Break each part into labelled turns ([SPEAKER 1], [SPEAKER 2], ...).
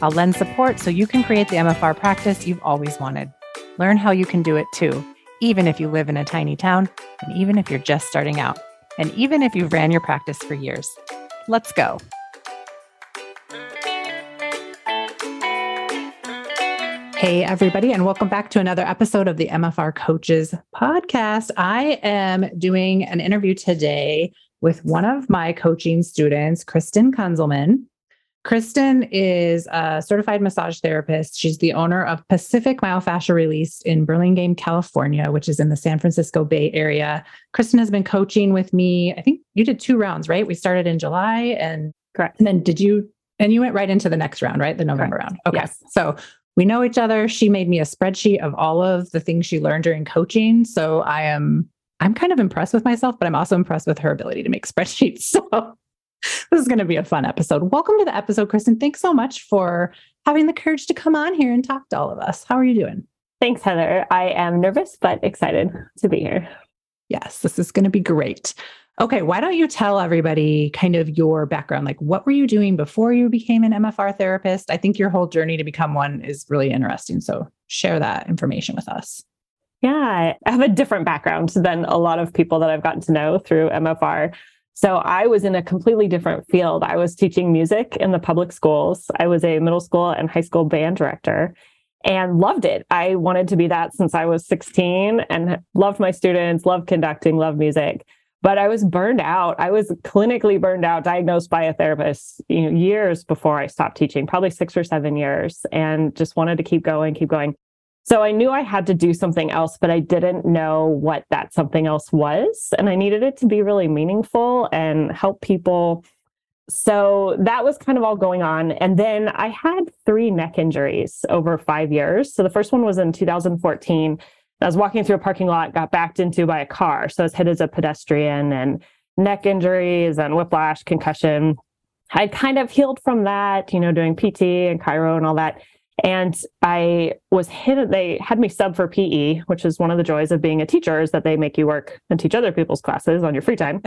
[SPEAKER 1] I'll lend support so you can create the MFR practice you've always wanted. Learn how you can do it too, even if you live in a tiny town, and even if you're just starting out, and even if you've ran your practice for years. Let's go. Hey, everybody, and welcome back to another episode of the MFR Coaches Podcast. I am doing an interview today with one of my coaching students, Kristin Kunzelman. Kristin is a certified massage therapist. She's the owner of Pacific Myofascial Release in Burlingame, California, which is in the San Francisco Bay Area. Kristin has been coaching with me. I think you did two rounds, right? We started in July and
[SPEAKER 2] correct.
[SPEAKER 1] And then did you and you went right into the next round, right? The November correct. round. Okay. Yes. So we know each other. She made me a spreadsheet of all of the things she learned during coaching. So I am I'm kind of impressed with myself, but I'm also impressed with her ability to make spreadsheets. So this is going to be a fun episode. Welcome to the episode, Kristin. Thanks so much for having the courage to come on here and talk to all of us. How are you doing?
[SPEAKER 2] Thanks, Heather. I am nervous, but excited to be here.
[SPEAKER 1] Yes, this is going to be great. Okay, why don't you tell everybody kind of your background? Like, what were you doing before you became an MFR therapist? I think your whole journey to become one is really interesting. So, share that information with us.
[SPEAKER 2] Yeah, I have a different background than a lot of people that I've gotten to know through MFR. So I was in a completely different field. I was teaching music in the public schools. I was a middle school and high school band director and loved it. I wanted to be that since I was 16 and loved my students, loved conducting, loved music. But I was burned out. I was clinically burned out, diagnosed by a therapist you know, years before I stopped teaching, probably six or seven years, and just wanted to keep going, keep going. So I knew I had to do something else, but I didn't know what that something else was. And I needed it to be really meaningful and help people. So that was kind of all going on. And then I had three neck injuries over five years. So the first one was in 2014. I was walking through a parking lot, got backed into by a car. So I was hit as a pedestrian and neck injuries and whiplash, concussion. I kind of healed from that, you know, doing PT and chiro and all that. And I was hit, they had me sub for PE, which is one of the joys of being a teacher is that they make you work and teach other people's classes on your free time,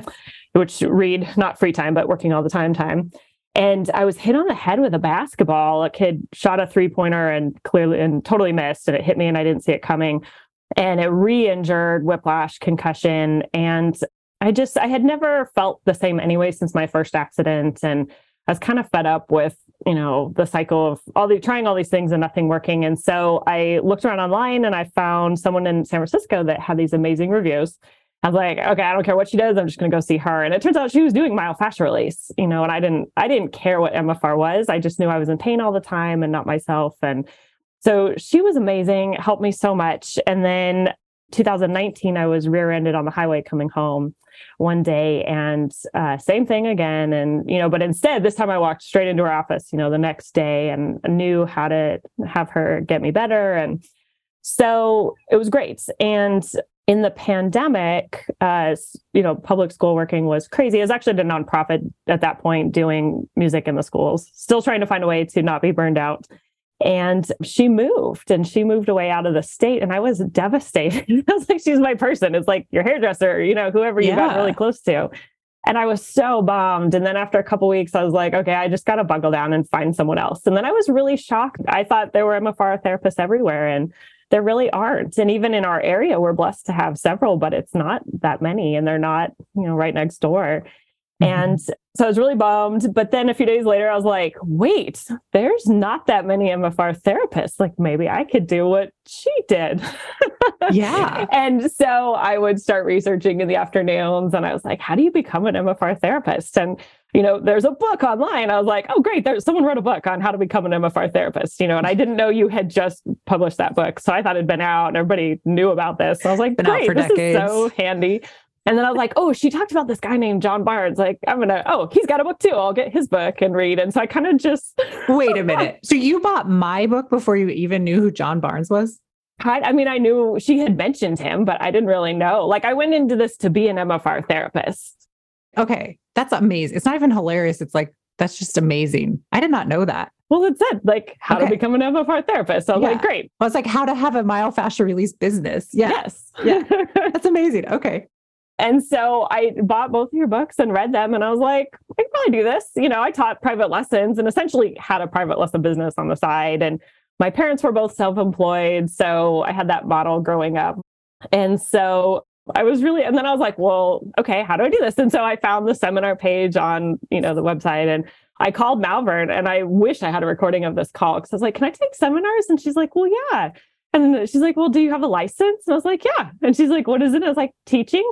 [SPEAKER 2] which read not free time, but working all the time time. And I was hit on the head with a basketball. A kid shot a three pointer and clearly and totally missed, and it hit me and I didn't see it coming. And it re injured, whiplash, concussion. And I just, I had never felt the same anyway since my first accident. And I was kind of fed up with you know the cycle of all the trying all these things and nothing working. And so i looked around online and i found someone in san francisco that had these amazing reviews. I was like okay i don't care what she does i'm just going to go see her. And it turns out she was doing myofascial release you know and i didn't i didn't care what mfr was. I just knew i was in pain all the time and not myself. And so she was amazing helped me so much. And then 2019 i was rear-ended on the highway coming home one day and uh, same thing again. And you know but instead this time i walked straight into her office you know the next day and knew how to have her get me better. And so it was great. And in the pandemic uh, you know public school working was crazy. I was actually a nonprofit at that point doing music in the schools still trying to find a way to not be burned out and she moved and she moved away out of the state. And I was devastated. I was like, she's my person. It's like your hairdresser, you know, whoever you yeah. got really close to. And I was so bummed. And then after a couple weeks, I was like, okay, I just got to buckle down and find someone else. And then I was really shocked. I thought there were MFR therapists everywhere, and there really aren't. And even in our area, we're blessed to have several, but it's not that many, and they're not, you know, right next door. Mm-hmm. And so I was really bummed. But then a few days later, I was like, wait, there's not that many MFR therapists. Like maybe I could do what she did.
[SPEAKER 1] Yeah.
[SPEAKER 2] and so I would start researching in the afternoons and I was like, how do you become an MFR therapist? And you know, there's a book online. I was like, oh, great. There's someone wrote a book on how to become an MFR therapist, you know, and I didn't know you had just published that book. So I thought it'd been out and everybody knew about this. So I was like, been great, this decades. is so handy. And then I was like, oh, she talked about this guy named John Barnes. Like, I'm gonna, oh, he's got a book too. I'll get his book and read. And so I kind of just
[SPEAKER 1] wait a minute. So you bought my book before you even knew who John Barnes was?
[SPEAKER 2] I I mean, I knew she had mentioned him, but I didn't really know. Like, I went into this to be an MFR therapist.
[SPEAKER 1] Okay. That's amazing. It's not even hilarious. It's like, that's just amazing. I did not know that.
[SPEAKER 2] Well, it said like how okay. to become an MFR therapist. So I was yeah. like, great.
[SPEAKER 1] Well, it's like how to have a myofascial release business. Yeah.
[SPEAKER 2] Yes.
[SPEAKER 1] Yeah. That's amazing. Okay.
[SPEAKER 2] And so I bought both of your books and read them. And I was like, I can probably do this. You know, I taught private lessons and essentially had a private lesson business on the side. And my parents were both self employed. So I had that model growing up. And so I was really, and then I was like, well, okay, how do I do this? And so I found the seminar page on, you know, the website and I called Malvern and I wish I had a recording of this call because I was like, can I take seminars? And she's like, well, yeah. And she's like, well, do you have a license? And I was like, yeah. And she's like, what is it? I was like, teaching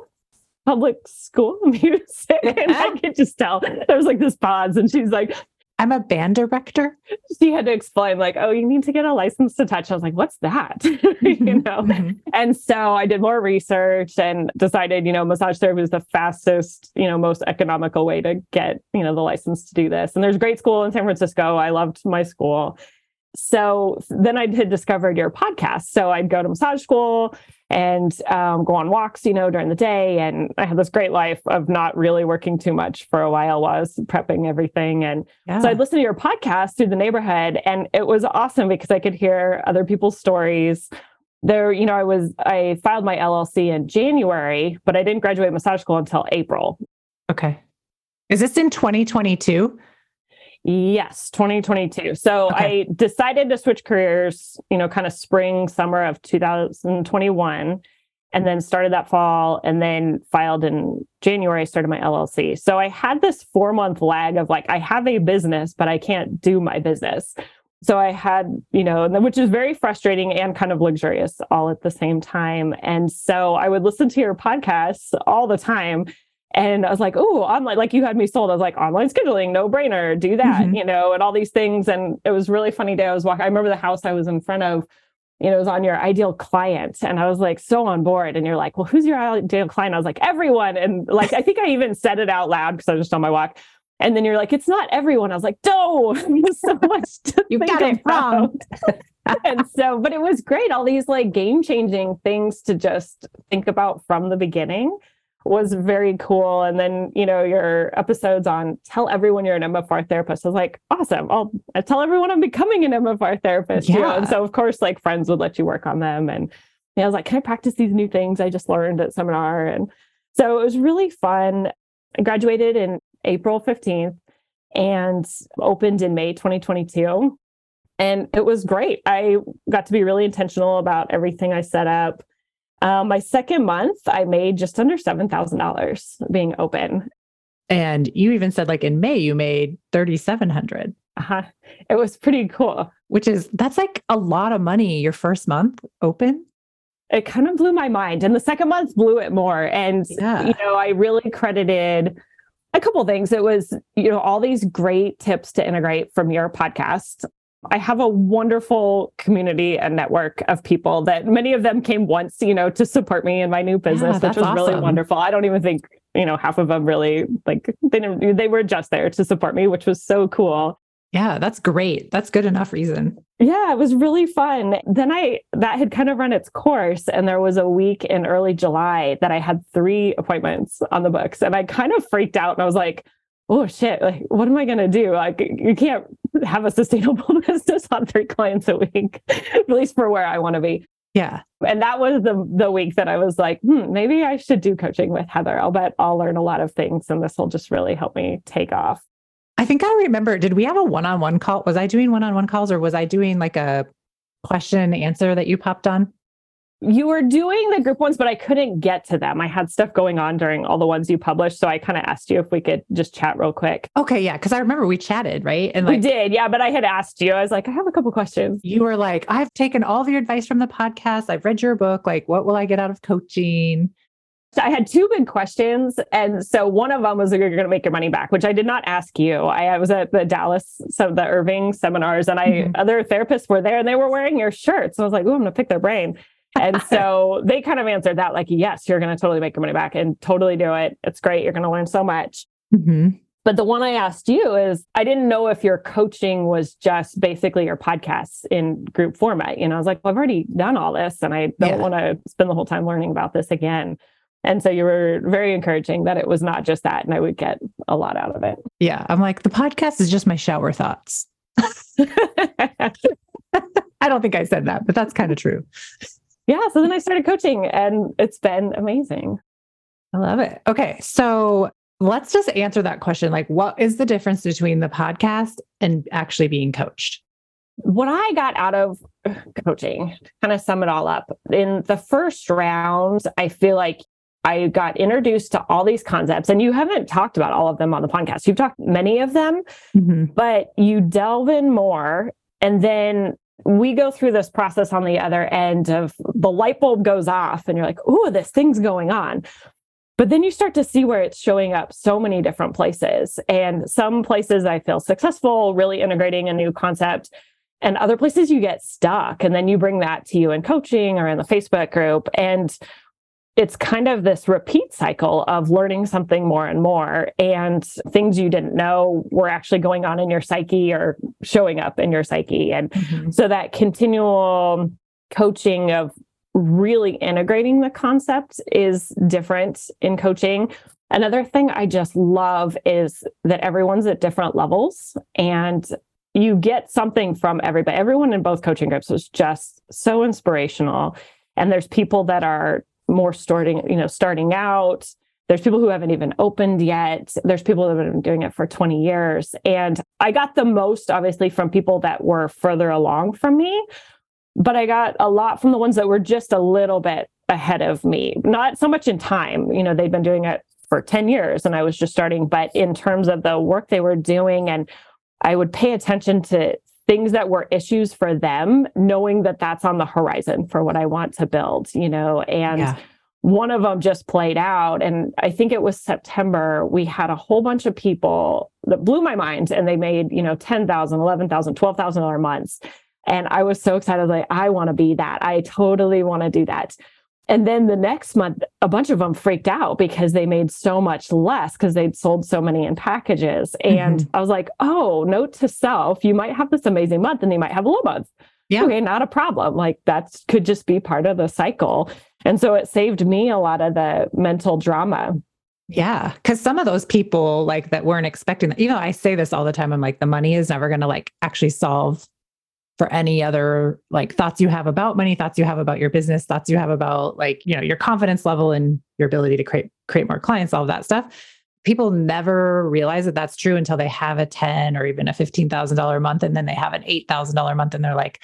[SPEAKER 2] public school music. and I could just tell there was like this pause. And she's like,
[SPEAKER 1] I'm a band director.
[SPEAKER 2] She had to explain, like, oh, you need to get a license to touch. I was like, what's that? you mm-hmm. know? Mm-hmm. And so I did more research and decided, you know, massage therapy is the fastest, you know, most economical way to get, you know, the license to do this. And there's a great school in San Francisco. I loved my school so then I had discovered your podcast. So I'd go to massage school and um, go on walks, you know, during the day. And I had this great life of not really working too much for a while while I was prepping everything. And yeah. so I'd listen to your podcast through the neighborhood. And it was awesome because I could hear other people's stories. There, you know, I was, I filed my LLC in January, but I didn't graduate massage school until April.
[SPEAKER 1] Okay. Is this in 2022?
[SPEAKER 2] Yes, 2022. So okay. I decided to switch careers, you know, kind of spring, summer of 2021, and then started that fall and then filed in January, started my LLC. So I had this four month lag of like, I have a business, but I can't do my business. So I had, you know, which is very frustrating and kind of luxurious all at the same time. And so I would listen to your podcasts all the time and I was like, oh, online, like you had me sold. I was like, online scheduling, no brainer, do that, mm-hmm. you know, and all these things. And it was really funny day. I was walking, I remember the house I was in front of, you know, it was on your ideal client. And I was like, so on board. And you're like, well, who's your ideal client? I was like, everyone. And like, I think I even said it out loud because I was just on my walk. And then you're like, it's not everyone. I was like, no, so much to
[SPEAKER 1] you got it wrong.
[SPEAKER 2] and so, but it was great. All these like game changing things to just think about from the beginning was very cool. And then, you know, your episodes on tell everyone you're an MFR therapist. I was like, awesome. I'll, I'll tell everyone I'm becoming an MFR therapist. Yeah. You know? And so of course, like friends would let you work on them. And you know, I was like, can I practice these new things I just learned at seminar? And so it was really fun. I graduated in April 15th and opened in May 2022. And it was great. I got to be really intentional about everything I set up. Uh, my second month, I made just under $7,000 being open.
[SPEAKER 1] And you even said like in May, you made 3,700.
[SPEAKER 2] Uh-huh. It was pretty cool.
[SPEAKER 1] Which is, that's like a lot of money your first month open.
[SPEAKER 2] It kind of blew my mind. And the second month blew it more. And, yeah. you know, I really credited a couple things. It was, you know, all these great tips to integrate from your podcast. I have a wonderful community and network of people that many of them came once, you know, to support me in my new business, yeah, which was awesome. really wonderful. I don't even think, you know, half of them really like they didn't, they were just there to support me, which was so cool.
[SPEAKER 1] Yeah, that's great. That's good enough reason.
[SPEAKER 2] Yeah, it was really fun. Then I that had kind of run its course and there was a week in early July that I had 3 appointments on the books and I kind of freaked out and I was like, oh shit, like what am I going to do? Like you can't have a sustainable business on three clients a week, at least for where I want to be.
[SPEAKER 1] Yeah.
[SPEAKER 2] And that was the the week that I was like, hmm, maybe I should do coaching with Heather. I'll bet I'll learn a lot of things and this will just really help me take off.
[SPEAKER 1] I think I remember, did we have a one-on-one call? Was I doing one-on-one calls or was I doing like a question and answer that you popped on?
[SPEAKER 2] You were doing the group ones, but I couldn't get to them. I had stuff going on during all the ones you published. So I kind of asked you if we could just chat real quick.
[SPEAKER 1] Okay. Yeah. Cause I remember we chatted, right?
[SPEAKER 2] And like, we did. Yeah. But I had asked you, I was like, I have a couple questions.
[SPEAKER 1] You were like, I've taken all of your advice from the podcast. I've read your book. Like, what will I get out of coaching?
[SPEAKER 2] So I had two big questions. And so one of them was you're going to make your money back, which I did not ask you. I, I was at the Dallas, so the Irving seminars, and I mm-hmm. other therapists were there and they were wearing your shirts. So I was like, oh, I'm going to pick their brain. And so they kind of answered that like, yes, you're going to totally make your money back and totally do it. It's great. You're going to learn so much. Mm-hmm. But the one I asked you is I didn't know if your coaching was just basically your podcasts in group format. You know, I was like, well, I've already done all this and I don't yeah. want to spend the whole time learning about this again. And so you were very encouraging that it was not just that, and I would get a lot out of it.
[SPEAKER 1] Yeah. I'm like, the podcast is just my shower thoughts. I don't think I said that, but that's kind of true.
[SPEAKER 2] Yeah. So then I started coaching and it's been amazing.
[SPEAKER 1] I love it. Okay. So let's just answer that question. Like, what is the difference between the podcast and actually being coached?
[SPEAKER 2] What I got out of coaching, kind of sum it all up, in the first round, I feel like I got introduced to all these concepts, and you haven't talked about all of them on the podcast. You've talked many of them, mm-hmm. but you delve in more. And then we go through this process on the other end of the light bulb goes off, and you're like, oh, this thing's going on. But then you start to see where it's showing up so many different places. And some places I feel successful, really integrating a new concept. And other places you get stuck. And then you bring that to you in coaching or in the Facebook group. And it's kind of this repeat cycle of learning something more and more and things you didn't know were actually going on in your psyche or showing up in your psyche. And mm-hmm. so that continual coaching of really integrating the concept is different in coaching. Another thing i just love is that everyone's at different levels and you get something from everybody. Everyone in both coaching groups was just so inspirational and there's people that are more starting, you know, starting out. There's people who haven't even opened yet. There's people that have been doing it for 20 years. And I got the most, obviously, from people that were further along from me, but I got a lot from the ones that were just a little bit ahead of me. Not so much in time, you know, they'd been doing it for 10 years and I was just starting, but in terms of the work they were doing, and I would pay attention to things that were issues for them, knowing that that's on the horizon for what I want to build, you know, and yeah. one of them just played out. And I think it was September, we had a whole bunch of people that blew my mind and they made, you know, 10,000, 11,000, 12,000 dollar months. And I was so excited, like, I want to be that. I totally want to do that. And then the next month, a bunch of them freaked out because they made so much less because they'd sold so many in packages. And mm-hmm. I was like, oh, note to self, you might have this amazing month and you might have a low month. Yeah. Okay, not a problem. Like that could just be part of the cycle. And so it saved me a lot of the mental drama.
[SPEAKER 1] Yeah. Cause some of those people like that weren't expecting that, you know, I say this all the time. I'm like, the money is never going to like actually solve for any other like thoughts you have about money, thoughts you have about your business, thoughts you have about like, you know, your confidence level and your ability to create create more clients, all of that stuff. People never realize that that's true until they have a 10 or even a $15,000 a month and then they have an $8,000 a month and they're like,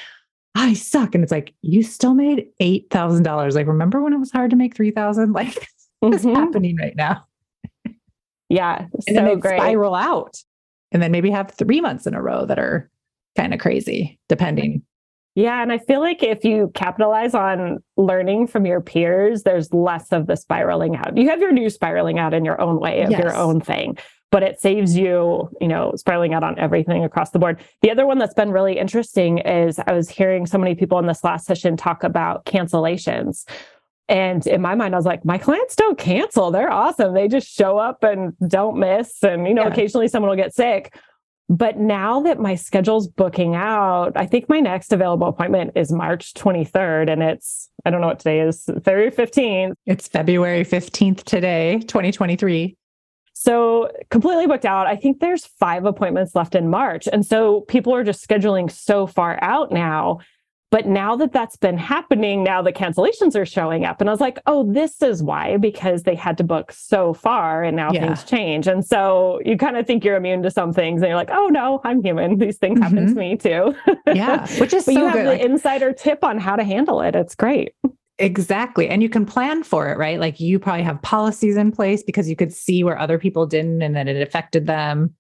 [SPEAKER 1] I suck. And it's like, you still made $8,000. Like, remember when it was hard to make 3,000? Like, what's mm-hmm. happening right now?
[SPEAKER 2] Yeah.
[SPEAKER 1] and so then they great. spiral out and then maybe have three months in a row that are kind of crazy, depending.
[SPEAKER 2] Yeah. And I feel like if you capitalize on learning from your peers, there's less of the spiraling out. You have your new spiraling out in your own way of yes. your own thing, but it saves you, you know, spiraling out on everything across the board. The other one that's been really interesting is I was hearing so many people in this last session talk about cancellations. And in my mind, I was like, my clients don't cancel. They're awesome. They just show up and don't miss. And, you know, yeah. occasionally someone will get sick. But now that my schedule's booking out, I think my next available appointment is March 23rd. And it's, I don't know what today is, February 15th.
[SPEAKER 1] It's February 15th today, 2023.
[SPEAKER 2] So completely booked out. I think there's five appointments left in March. And so people are just scheduling so far out now but now that that's been happening, now the cancellations are showing up. And I was like, oh, this is why, because they had to book so far and now yeah. things change. And so you kind of think you're immune to some things and you're like, oh, no, I'm human. These things mm-hmm. happen to me too.
[SPEAKER 1] yeah. Which is
[SPEAKER 2] but
[SPEAKER 1] so
[SPEAKER 2] you have
[SPEAKER 1] good.
[SPEAKER 2] the insider tip on how to handle it. It's great.
[SPEAKER 1] Exactly. And you can plan for it, right? Like you probably have policies in place because you could see where other people didn't and then it affected them.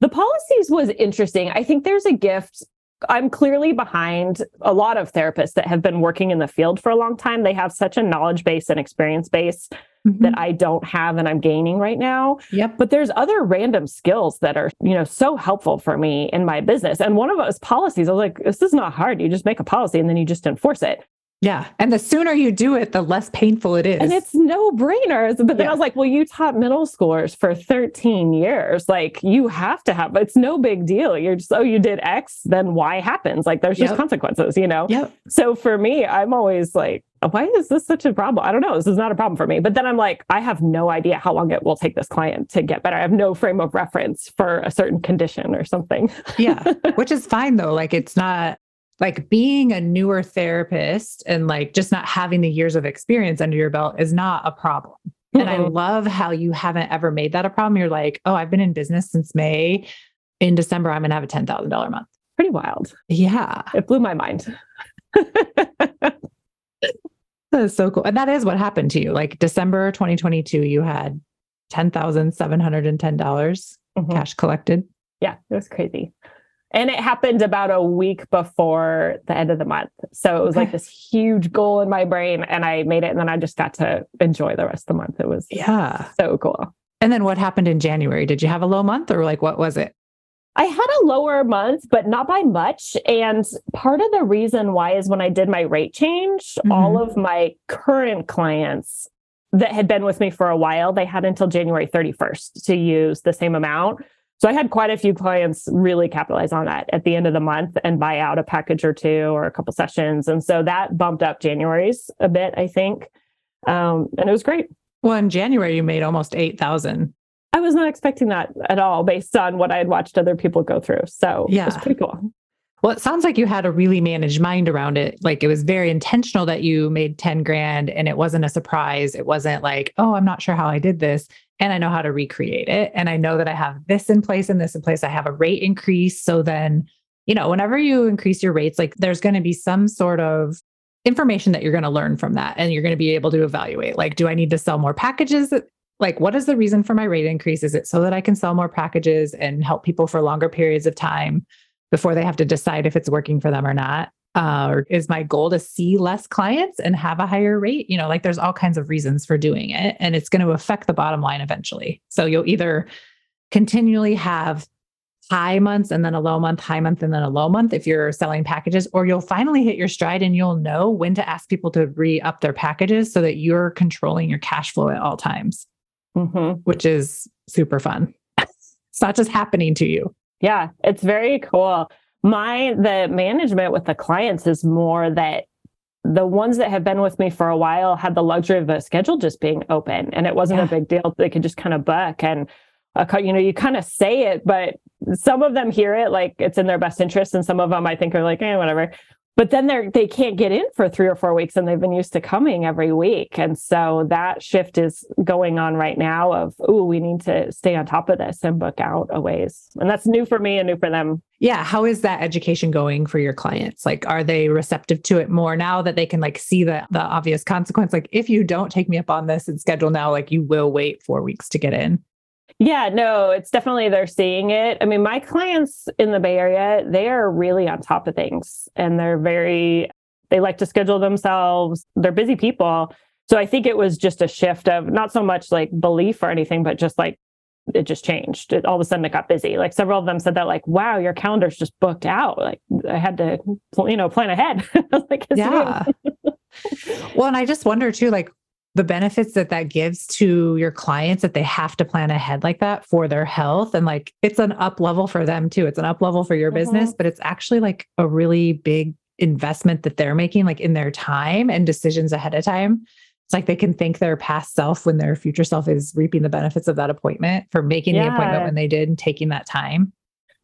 [SPEAKER 2] The policies was interesting. I think there's a gift I'm clearly behind a lot of therapists that have been working in the field for a long time. They have such a knowledge base and experience base mm-hmm. that I don't have and I'm gaining right now.
[SPEAKER 1] Yep.
[SPEAKER 2] But there's other random skills that are, you know, so helpful for me in my business. And one of those policies, I was like, this is not hard. You just make a policy and then you just enforce it.
[SPEAKER 1] Yeah. And the sooner you do it, the less painful it is.
[SPEAKER 2] And it's no brainers. But then
[SPEAKER 1] Yeah.
[SPEAKER 2] I was like, well, you taught middle schoolers for 13 years. Like you have to have, it's no big deal. You're just, oh, you did X, then Y happens. Like there's just consequences, you know?
[SPEAKER 1] Yep.
[SPEAKER 2] So for me, I'm always like, why is this such a problem? I don't know. This is not a problem for me. But then I'm like, I have no idea how long it will take this client to get better. I have no frame of reference for a certain condition or something.
[SPEAKER 1] Yeah. Which is fine though. Like it's not like being a newer therapist and like just not having the years of experience under your belt is not a problem. And I love how you haven't ever made that a problem. You're like, oh, I've been in business since May. In December, I'm going to have a $10,000 month.
[SPEAKER 2] pretty wild.
[SPEAKER 1] Yeah.
[SPEAKER 2] It blew my mind.
[SPEAKER 1] That is so cool. And that is what happened to you. Like December 2022, you had $10,710
[SPEAKER 2] Mhm.
[SPEAKER 1] cash collected.
[SPEAKER 2] Yeah, it was crazy. And it happened about a week before the end of the month. So it was like this huge goal in my brain and I made it and then I just got to enjoy the rest of the month. It was
[SPEAKER 1] Yeah.
[SPEAKER 2] so cool.
[SPEAKER 1] And then what happened in January? Did you have a low month or like what was it?
[SPEAKER 2] I had a lower month, but not by much. And part of the reason why is when I did my rate change, all mm-hmm. of my current clients that had been with me for a while, they had until January 31st to use the same amount. So I had quite a few clients really capitalize on that at the end of the month and buy out a package or two or a couple sessions. And so that bumped up January's a bit, I think. Um, and it was great.
[SPEAKER 1] Well, in January, you made almost 8,000.
[SPEAKER 2] I was not expecting that at all based on what I had watched other people go through. So it was pretty cool.
[SPEAKER 1] Well, it sounds like you had a really managed mind around it. Like it was very intentional that you made 10 grand and it wasn't a surprise. It wasn't like, oh, I'm not sure how I did this. And I know how to recreate it. And I know that I have this in place and this in place. I have a rate increase. So then, you know, whenever you increase your rates, like there's going to be some sort of information that you're going to learn from that. And you're going to be able to evaluate like, do I need to sell more packages? Like, what is the reason for my rate increase? Is it so that I can sell more packages and help people for longer periods of time? before they have to decide if it's working for them or not? Uh, or is my goal to see less clients and have a higher rate? You know, like there's all kinds of reasons for doing it, and it's going to affect the bottom line eventually. So you'll either continually have high months and then a low month, high month and then a low month if you're selling packages, or you'll finally hit your stride and you'll know when to ask people to re up their packages so that you're controlling your cash flow at all times,
[SPEAKER 2] Mhm.
[SPEAKER 1] which is super fun. it's not just happening to you.
[SPEAKER 2] Yeah, it's very cool. My the management with the clients is more that the ones that have been with me for a while had the luxury of the schedule just being open and it wasn't
[SPEAKER 1] Yeah.
[SPEAKER 2] a big deal. They could just kind of book and uh, you know, you kind of say it, but some of them hear it like it's in their best interest, and some of them I think are like, eh, whatever. But then they're they can't get in for three or four weeks, and they've been used to coming every week, and so that shift is going on right now. Of oh, we need to stay on top of this and book out a ways, and that's new for me and new for them.
[SPEAKER 1] yeah how is that education going for your clients like are they receptive to it more now that they can like see the the obvious consequence like if you don't take me up on this and schedule now like you will wait 4 weeks to get in
[SPEAKER 2] Yeah, no, it's definitely they're seeing it. I mean, my clients in the Bay Area, they are really on top of things and they're very, they like to schedule themselves. They're busy people. So I think it was just a shift of not so much like belief or anything, but just like it just changed. It, all of a sudden it got busy. Like several of them said that, like, wow, your calendar's just booked out. Like I had to, you know, plan ahead. Like, "Yes, you do."
[SPEAKER 1] yeah well and i just wonder too like the benefits that that gives to your clients that they have to plan ahead like that for their health. And like it's an up level for them too. It's an up level for your mm-hmm. business but it's actually like a really big investment that they're making like in their time and decisions ahead of time. It's like they can thank their past self when their future self is reaping the benefits of that appointment for making the appointment when they did and taking that time.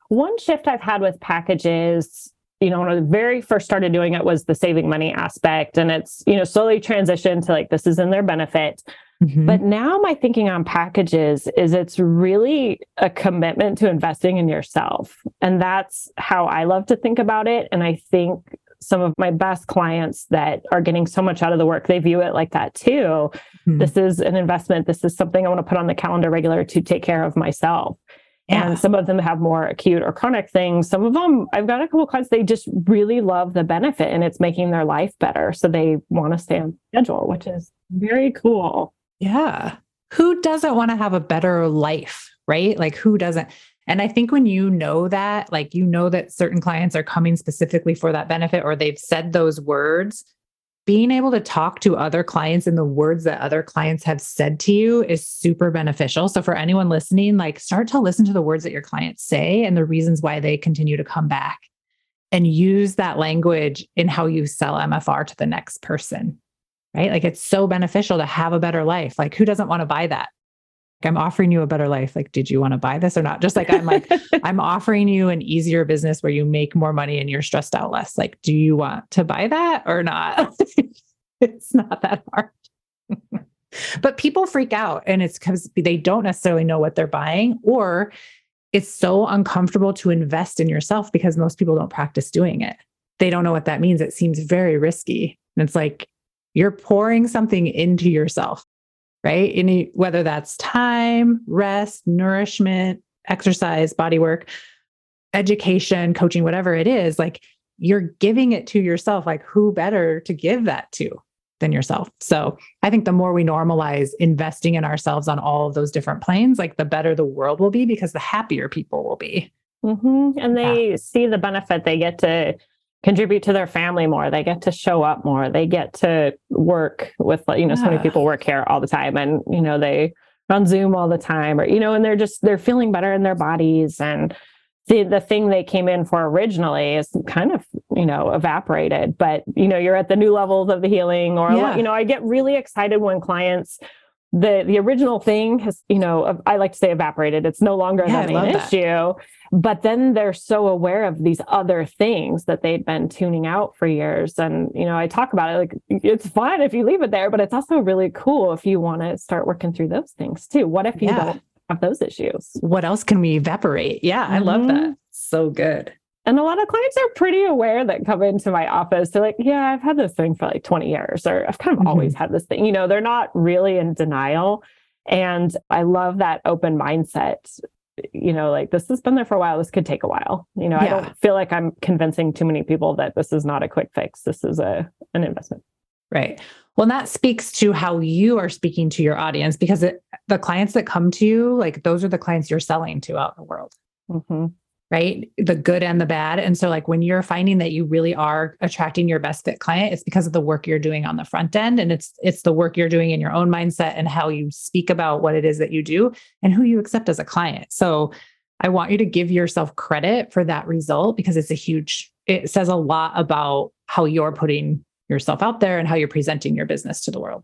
[SPEAKER 2] One shift I've had with packages, you know, when I very first started doing it was the saving money aspect. And it's, you know, slowly transitioned to like, this is in their benefit.
[SPEAKER 1] Mhm.
[SPEAKER 2] But now my thinking on packages is it's really a commitment to investing in yourself. And that's how I love to think about it. And I think some of my best clients that are getting so much out of the work, they view it like that too.
[SPEAKER 1] Mhm.
[SPEAKER 2] This is an investment. This is something I want to put on the calendar regular to take care of myself.
[SPEAKER 1] Yeah
[SPEAKER 2] And some of them have more acute or chronic things. Some of them, I've got a couple clients, they just really love the benefit and it's making their life better. So they want to stay on schedule, which is very cool.
[SPEAKER 1] Yeah. Who doesn't want to have a better life, right? Like, who doesn't? And I think when you know that, like, you know that certain clients are coming specifically for that benefit or they've said those words, being able to talk to other clients and the words that other clients have said to you is super beneficial. So for anyone listening, like start to listen to the words that your clients say and the reasons why they continue to come back and use that language in how you sell MFR to the next person. Right? Like it's so beneficial to have a better life. Like who doesn't want to buy that? I'm offering you a better life. Like, did you want to buy this or not? Just like I'm like, I'm offering you an easier business where you make more money and you're stressed out less. Like, do you want to buy that or not? it's not that hard. but people freak out and it's because they don't necessarily know what they're buying or it's so uncomfortable to invest in yourself because most people don't practice doing it. They don't know what that means. It seems very risky. And it's like you're pouring something into yourself right? Any whether that's time, rest, nourishment, exercise, body work, education, coaching, whatever it is, like you're giving it to yourself. Like who better to give that to than yourself? So I think the more we normalize investing in ourselves on all of those different planes, like the better the world will be because the happier people will be.
[SPEAKER 2] Mm-hmm. And they yeah. see the benefit they get to contribute to their family more they get to show up more they get to work with you know yeah. so many people work here all the time and you know they on zoom all the time or you know and they're just they're feeling better in their bodies and the the thing they came in for originally is kind of you know evaporated but you know you're at the new levels of the healing or yeah. you know i get really excited when clients the the original thing has you know i like to say evaporated. It's no longer yeah, main issue. But then they're so aware of these other things that they've been tuning out for years. And you know i talk about it like it's fine if you leave it there but it's also really cool if you want to start working through those things too. What if you yeah. don't have those issues?
[SPEAKER 1] What else can we evaporate? Yeah mm-hmm. i love that. Mm-hmm. so good
[SPEAKER 2] and a lot of clients are pretty aware that come into my office. They're like, yeah, I've had this thing for like 20 years, or I've kind of mm-hmm. always had this thing. You know, they're not really in denial. And I love that open mindset. You know, like this has been there for a while. This could take a while. You know, yeah. I don't feel like I'm convincing too many people that this is not a quick fix. This is a an investment.
[SPEAKER 1] Right. Well, that speaks to how you are speaking to your audience because it, the clients that come to you, like those are the clients you're selling to out in the world. Mm-hmm right? The good and the bad. And so, like, when you're finding that you really are attracting your best fit client, it's because of the work you're doing on the front end. And it's it's the work you're doing in your own mindset and how you speak about what it is that you do and who you accept as a client. So I want you to give yourself credit for that result because it's a huge, it says a lot about how you're putting yourself out there and how you're presenting your business to the world.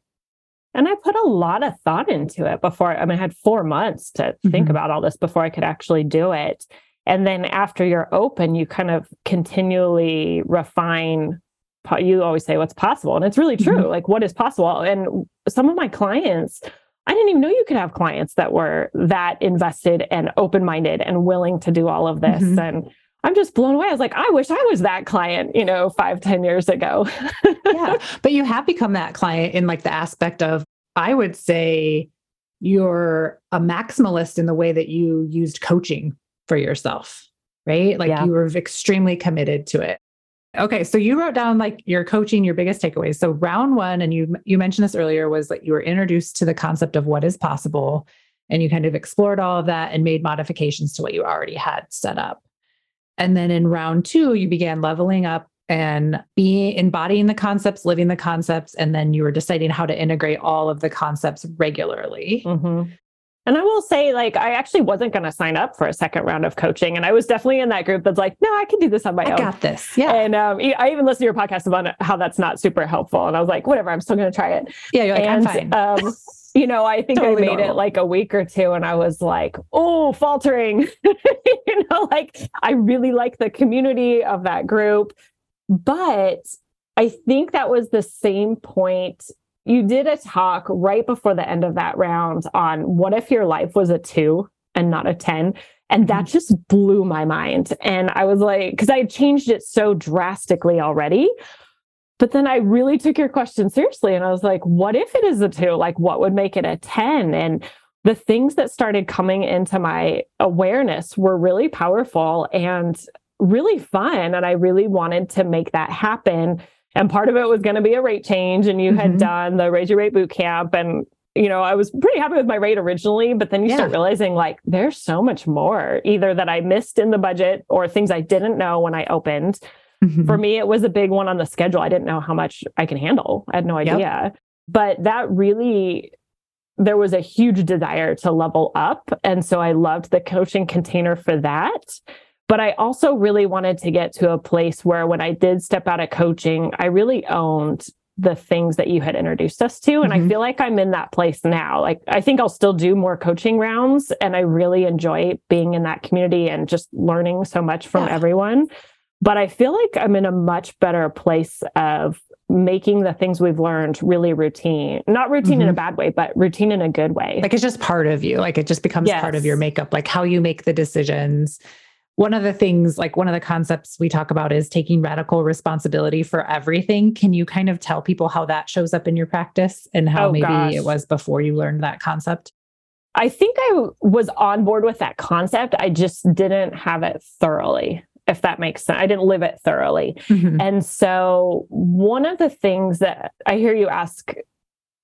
[SPEAKER 2] And I put a lot of thought into it before. I mean, I had four months to think mm-hmm. about all this before I could actually do it. And then after you're open, you kind of continually refine. You always say what's possible. And it's really true. Mm-hmm. Like, what is possible? And some of my clients, I didn't even know you could have clients that were that invested and open minded and willing to do all of this. Mm-hmm. And I'm just blown away. I was like, I wish I was that client, you know, five, ten years ago.
[SPEAKER 1] yeah. But you have become that client in like the aspect of, I would say, you're a maximalist in the way that you used coaching for yourself, right? Like yeah. you were extremely committed to it. Okay, so you wrote down like your coaching, your biggest takeaways. So round one, and you you mentioned this earlier, was that you were introduced to the concept of what is possible, and you kind of explored all of that and made modifications to what you already had set up. And then in round two, you began leveling up and being embodying the concepts, living the concepts, and then you were deciding how to integrate all of the concepts regularly. Mm-hmm.
[SPEAKER 2] And I will say, like, I actually wasn't going to sign up for a second round of coaching. And I was definitely in that group that's like, no, I can do this on my
[SPEAKER 1] I
[SPEAKER 2] own.
[SPEAKER 1] I got this. Yeah.
[SPEAKER 2] And um, I even listened to your podcast about how that's not super helpful. And I was like, whatever, I'm still going to try it.
[SPEAKER 1] Yeah, you're like, and, I'm fine. Um,
[SPEAKER 2] you know, I think totally I made normal. it like a week or two and I was like, oh, faltering. you know, like I really like the community of that group. But I think that was the same point you did a talk right before the end of that round on what if your life was a two and not a 10. And that mm-hmm. just blew my mind. And I was like, because I had changed it so drastically already. But then I really took your question seriously. And I was like, what if it is a two? Like, what would make it a 10? And the things that started coming into my awareness were really powerful and really fun. And I really wanted to make that happen and part of it was going to be a rate change and you mm-hmm. had done the raise your rate boot camp and you know i was pretty happy with my rate originally but then you yeah. start realizing like there's so much more either that i missed in the budget or things i didn't know when i opened Mm-hmm. For me, it was a big one on the schedule. I didn't know how much I can handle. I had no idea. Yep. But that really there was a huge desire to level up. And so I loved the coaching container for that. But I also really wanted to get to a place where when I did step out of coaching, I really owned the things that you had introduced us to. And mm-hmm. I feel like I'm in that place now. Like, I think I'll still do more coaching rounds. And I really enjoy being in that community and just learning so much from yeah. everyone. But I feel like I'm in a much better place of making the things we've learned really routine. Not routine mm-hmm. in a mm-hmm. bad way, but routine in a good way.
[SPEAKER 1] Like it's just part of you. Like it just becomes yes. part of your makeup, like how you make the decisions one of the things, like one of the concepts we talk about is taking radical responsibility for everything. Can you kind of tell people how that shows up in your practice and how oh, maybe gosh. it was before you learned that concept?
[SPEAKER 2] I think I was on board with that concept. I just didn't have it thoroughly, if that makes sense. I didn't live it thoroughly. Mm-hmm. And so, one of the things that I hear you ask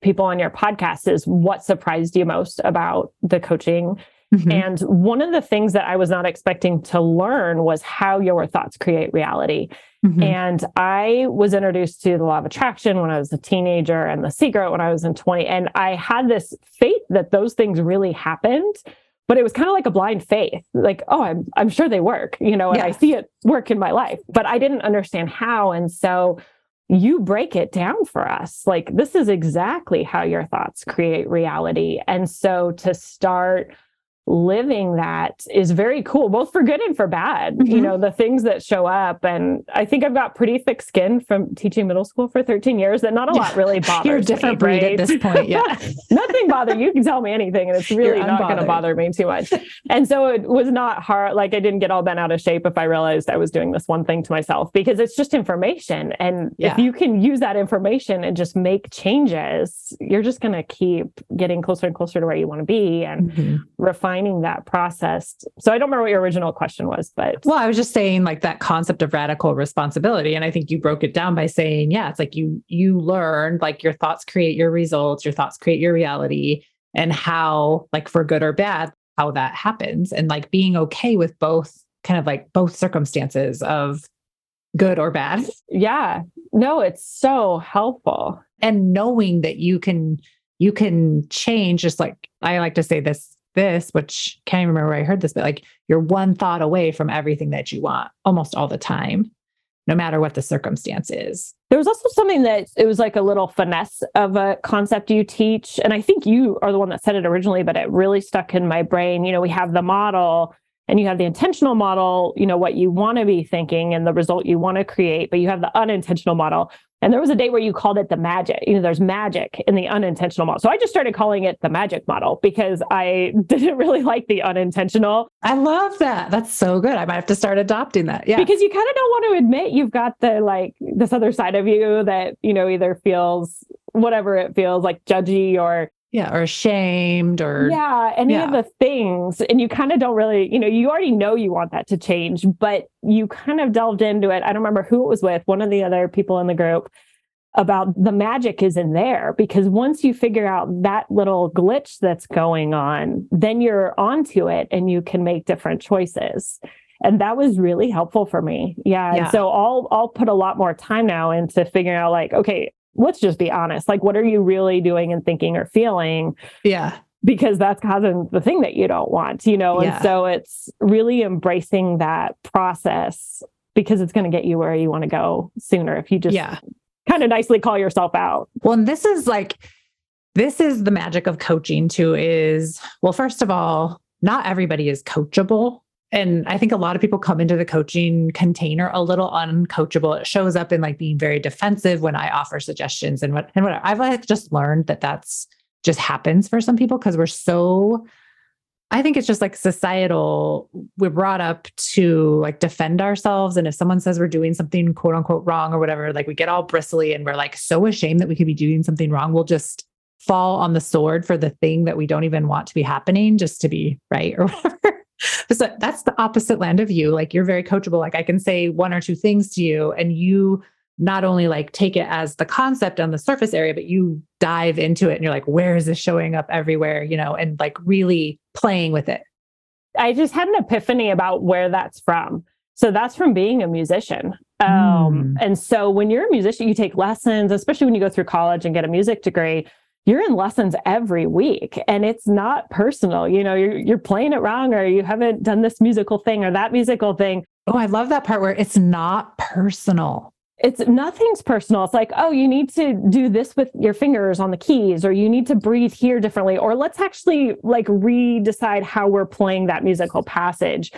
[SPEAKER 2] people on your podcast is what surprised you most about the coaching Mm-hmm. And one of the things that I was not expecting to learn was how your thoughts create reality. Mm-hmm. And I was introduced to the law of attraction when I was a teenager and the secret when I was in 20. And I had this faith that those things really happened. But it was kind of like a blind faith, like, oh, I'm I'm sure they work, you know, and I see it work in my life, but I didn't understand how. And so you break it down for us. Like, this is exactly how your thoughts create reality. And so to start living that is very cool, both for good and for bad. Mm-hmm. You know, the things that show up. And I think I've got pretty thick skin from teaching middle school for 13 years that not a lot really bothers
[SPEAKER 1] You're a different
[SPEAKER 2] me,
[SPEAKER 1] breed right? at this point. Yeah.
[SPEAKER 2] Nothing bothers you. can tell me anything and it's really not going to bother me too much. And so it was not hard. Like I didn't get all bent out of shape if I realized I was doing this one thing to myself because it's just information. And yeah. if you can use that information and just make changes, you're just going to keep getting closer and closer to where you want to be and mm-hmm. Refining that process. So I don't remember what your original question was, but
[SPEAKER 1] well, I was just saying like that concept of radical responsibility. And I think you broke it down by saying, yeah, it's like you you learn like your thoughts create your results, your thoughts create your reality, and how, like for good or bad, how that happens. And like being okay with both kind of like both circumstances of good or bad.
[SPEAKER 2] Yeah. No, it's so helpful.
[SPEAKER 1] And knowing that you can you can change just like I like to say this this, which can't remember where I heard this, but like you're one thought away from everything that you want almost all the time, no matter what the circumstance is.
[SPEAKER 2] There was also something that it was like a little finesse of a concept you teach. And I think you are the one that said it originally, but it really stuck in my brain. You know, we have the model and you have the intentional model, you know, what you want to be thinking and the result you want to create, but you have the unintentional model. And there was a day where you called it the magic. You know, there's magic in the unintentional model. So I just started calling it the magic model because I didn't really like the unintentional.
[SPEAKER 1] I love that. That's so good. I might have to start adopting that. Yeah.
[SPEAKER 2] Because you kind of don't want to admit you've got the like this other side of you that, you know, either feels whatever it feels like judgy or
[SPEAKER 1] yeah or ashamed or
[SPEAKER 2] yeah any yeah. of the things and you kind of don't really you know you already know you want that to change but you kind of delved into it i don't remember who it was with one of the other people in the group about the magic is in there because once you figure out that little glitch that's going on then you're onto it and you can make different choices and that was really helpful for me yeah, yeah. so i'll i'll put a lot more time now into figuring out like okay let's just be honest. Like, what are you really doing and thinking or feeling?
[SPEAKER 1] Yeah.
[SPEAKER 2] Because that's causing the thing that you don't want, you know? Yeah. And so it's really embracing that process because it's going to get you where you want to go sooner if you just yeah. kind of nicely call yourself out.
[SPEAKER 1] Well, and this is like, this is the magic of coaching too is well, first of all, not everybody is coachable and I think a lot of people come into the coaching container a little uncoachable. It shows up in like being very defensive when I offer suggestions and what and what I've like just learned that that's just happens for some people because we're so I think it's just like societal. We're brought up to like defend ourselves. And if someone says we're doing something quote unquote wrong or whatever, like we get all bristly and we're like so ashamed that we could be doing something wrong. We'll just fall on the sword for the thing that we don't even want to be happening just to be right or whatever so that's the opposite land of you. Like you're very coachable. Like I can say one or two things to you and you not only like take it as the concept on the surface area, but you dive into it and you're like, where is this showing up everywhere? You know, and like really playing with it.
[SPEAKER 2] I just had an epiphany about where that's from. So that's from being a musician. Um, mm. And so when you're a musician, you take lessons, especially when you go through college and get a music degree. You're in lessons every week, and it's not personal. You know, you're you're playing it wrong, or you haven't done this musical thing or that musical thing.
[SPEAKER 1] Oh, I love that part where it's not personal
[SPEAKER 2] it's nothing's personal. It's like, oh, you need to do this with your fingers on the keys, or you need to breathe here differently, or let's actually like redecide how we're playing that musical passage.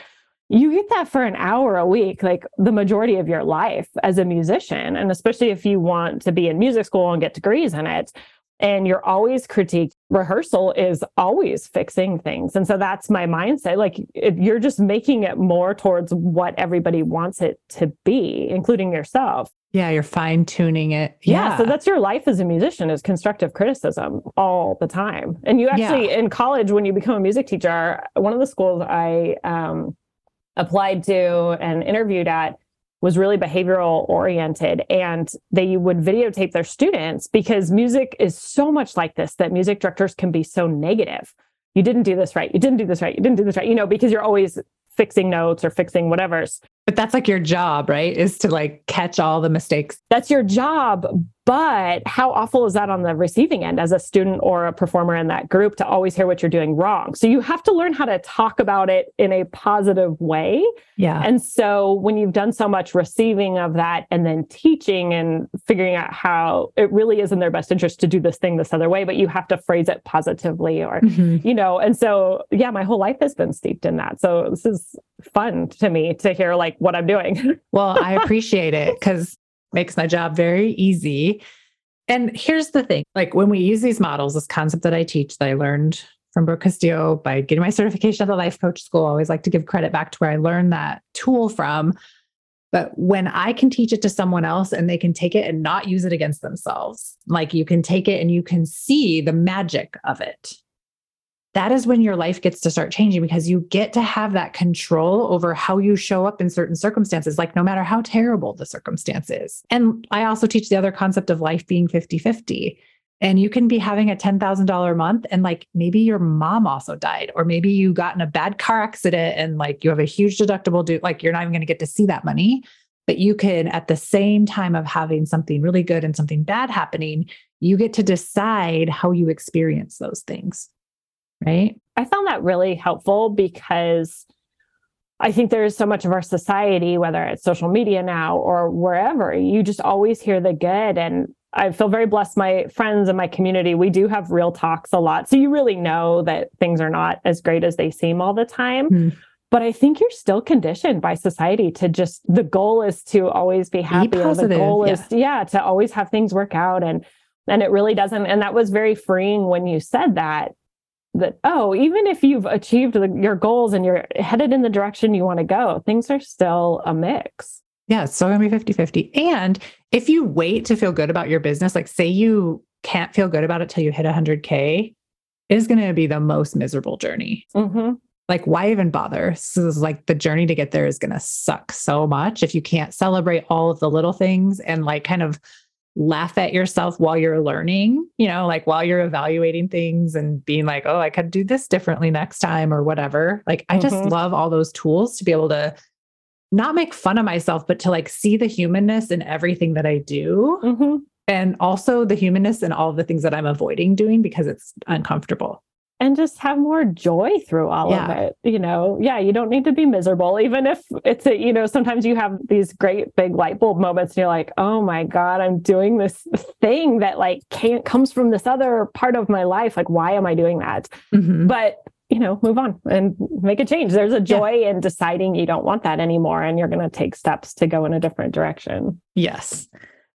[SPEAKER 2] You get that for an hour a week, like the majority of your life as a musician. And especially if you want to be in music school and get degrees in it, and you're always critiqued. Rehearsal is always fixing things. And so that's my mindset. Like you're just making it more towards what everybody wants it to be, including yourself.
[SPEAKER 1] Yeah, you're fine tuning it.
[SPEAKER 2] Yeah. yeah. So that's your life as a musician is constructive criticism all the time. And you actually yeah. in college, when you become a music teacher, one of the schools I um, applied to and interviewed at was really behavioral oriented and they would videotape their students because music is so much like this that music directors can be so negative you didn't do this right you didn't do this right you didn't do this right you know because you're always fixing notes or fixing whatever's
[SPEAKER 1] but that's like your job, right? Is to like catch all the mistakes.
[SPEAKER 2] That's your job. But how awful is that on the receiving end as a student or a performer in that group to always hear what you're doing wrong? So you have to learn how to talk about it in a positive way.
[SPEAKER 1] Yeah.
[SPEAKER 2] And so when you've done so much receiving of that and then teaching and figuring out how it really is in their best interest to do this thing this other way, but you have to phrase it positively or, mm-hmm. you know, and so yeah, my whole life has been steeped in that. So this is fun to me to hear like what I'm doing.
[SPEAKER 1] well, I appreciate it because makes my job very easy. And here's the thing like when we use these models, this concept that I teach that I learned from Brooke Castillo by getting my certification at the life coach school, I always like to give credit back to where I learned that tool from. But when I can teach it to someone else and they can take it and not use it against themselves, like you can take it and you can see the magic of it that is when your life gets to start changing because you get to have that control over how you show up in certain circumstances, like no matter how terrible the circumstance is. And I also teach the other concept of life being 50 50. And you can be having a $10,000 a month and like maybe your mom also died, or maybe you got in a bad car accident and like you have a huge deductible due, like you're not even going to get to see that money. But you can, at the same time of having something really good and something bad happening, you get to decide how you experience those things right?
[SPEAKER 2] I found that really helpful because I think there is so much of our society, whether it's social media now or wherever, you just always hear the good. And I feel very blessed. My friends and my community, we do have real talks a lot. So you really know that things are not as great as they seem all the time. Mm. But I think you're still conditioned by society to just the goal is to always be happy. Be positive, the goal yeah. is yeah, to always have things work out. And and it really doesn't. And that was very freeing when you said that that oh even if you've achieved the, your goals and you're headed in the direction you want to go things are still a mix.
[SPEAKER 1] Yeah it's still gonna be 50 50 and if you wait to feel good about your business like say you can't feel good about it till you hit 100k it is going to be the most miserable journey. Mm-hmm. like why even bother? This is like the journey to get there is going to suck so much if you can't celebrate all of the little things and like kind of laugh at yourself while you're learning, you know, like while you're evaluating things and being like, oh, I could do this differently next time or whatever. Like, I just mm-hmm. love all those tools to be able to not make fun of myself, but to like see the humanness in everything that I do. Mm-hmm. And also the humanness in all the things that I'm avoiding doing because it's uncomfortable
[SPEAKER 2] and just have more joy through all yeah. of it you know yeah you don't need to be miserable even if it's a you know sometimes you have these great big light bulb moments and you're like oh my god i'm doing this thing that like can't comes from this other part of my life like why am i doing that mm-hmm. but you know move on and make a change there's a joy yeah. in deciding you don't want that anymore and you're going to take steps to go in a different direction
[SPEAKER 1] yes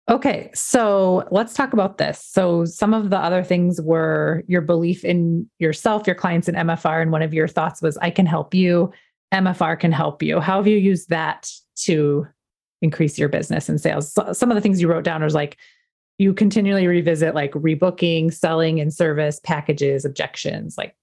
[SPEAKER 1] Okay, so let's talk about this. So, some of the other things were your belief in yourself, your clients, and MFR. And one of your thoughts was, I can help you, MFR can help you. How have you used that to increase your business and sales? So some of the things you wrote down was like, you continually revisit like rebooking, selling and service, packages, objections, like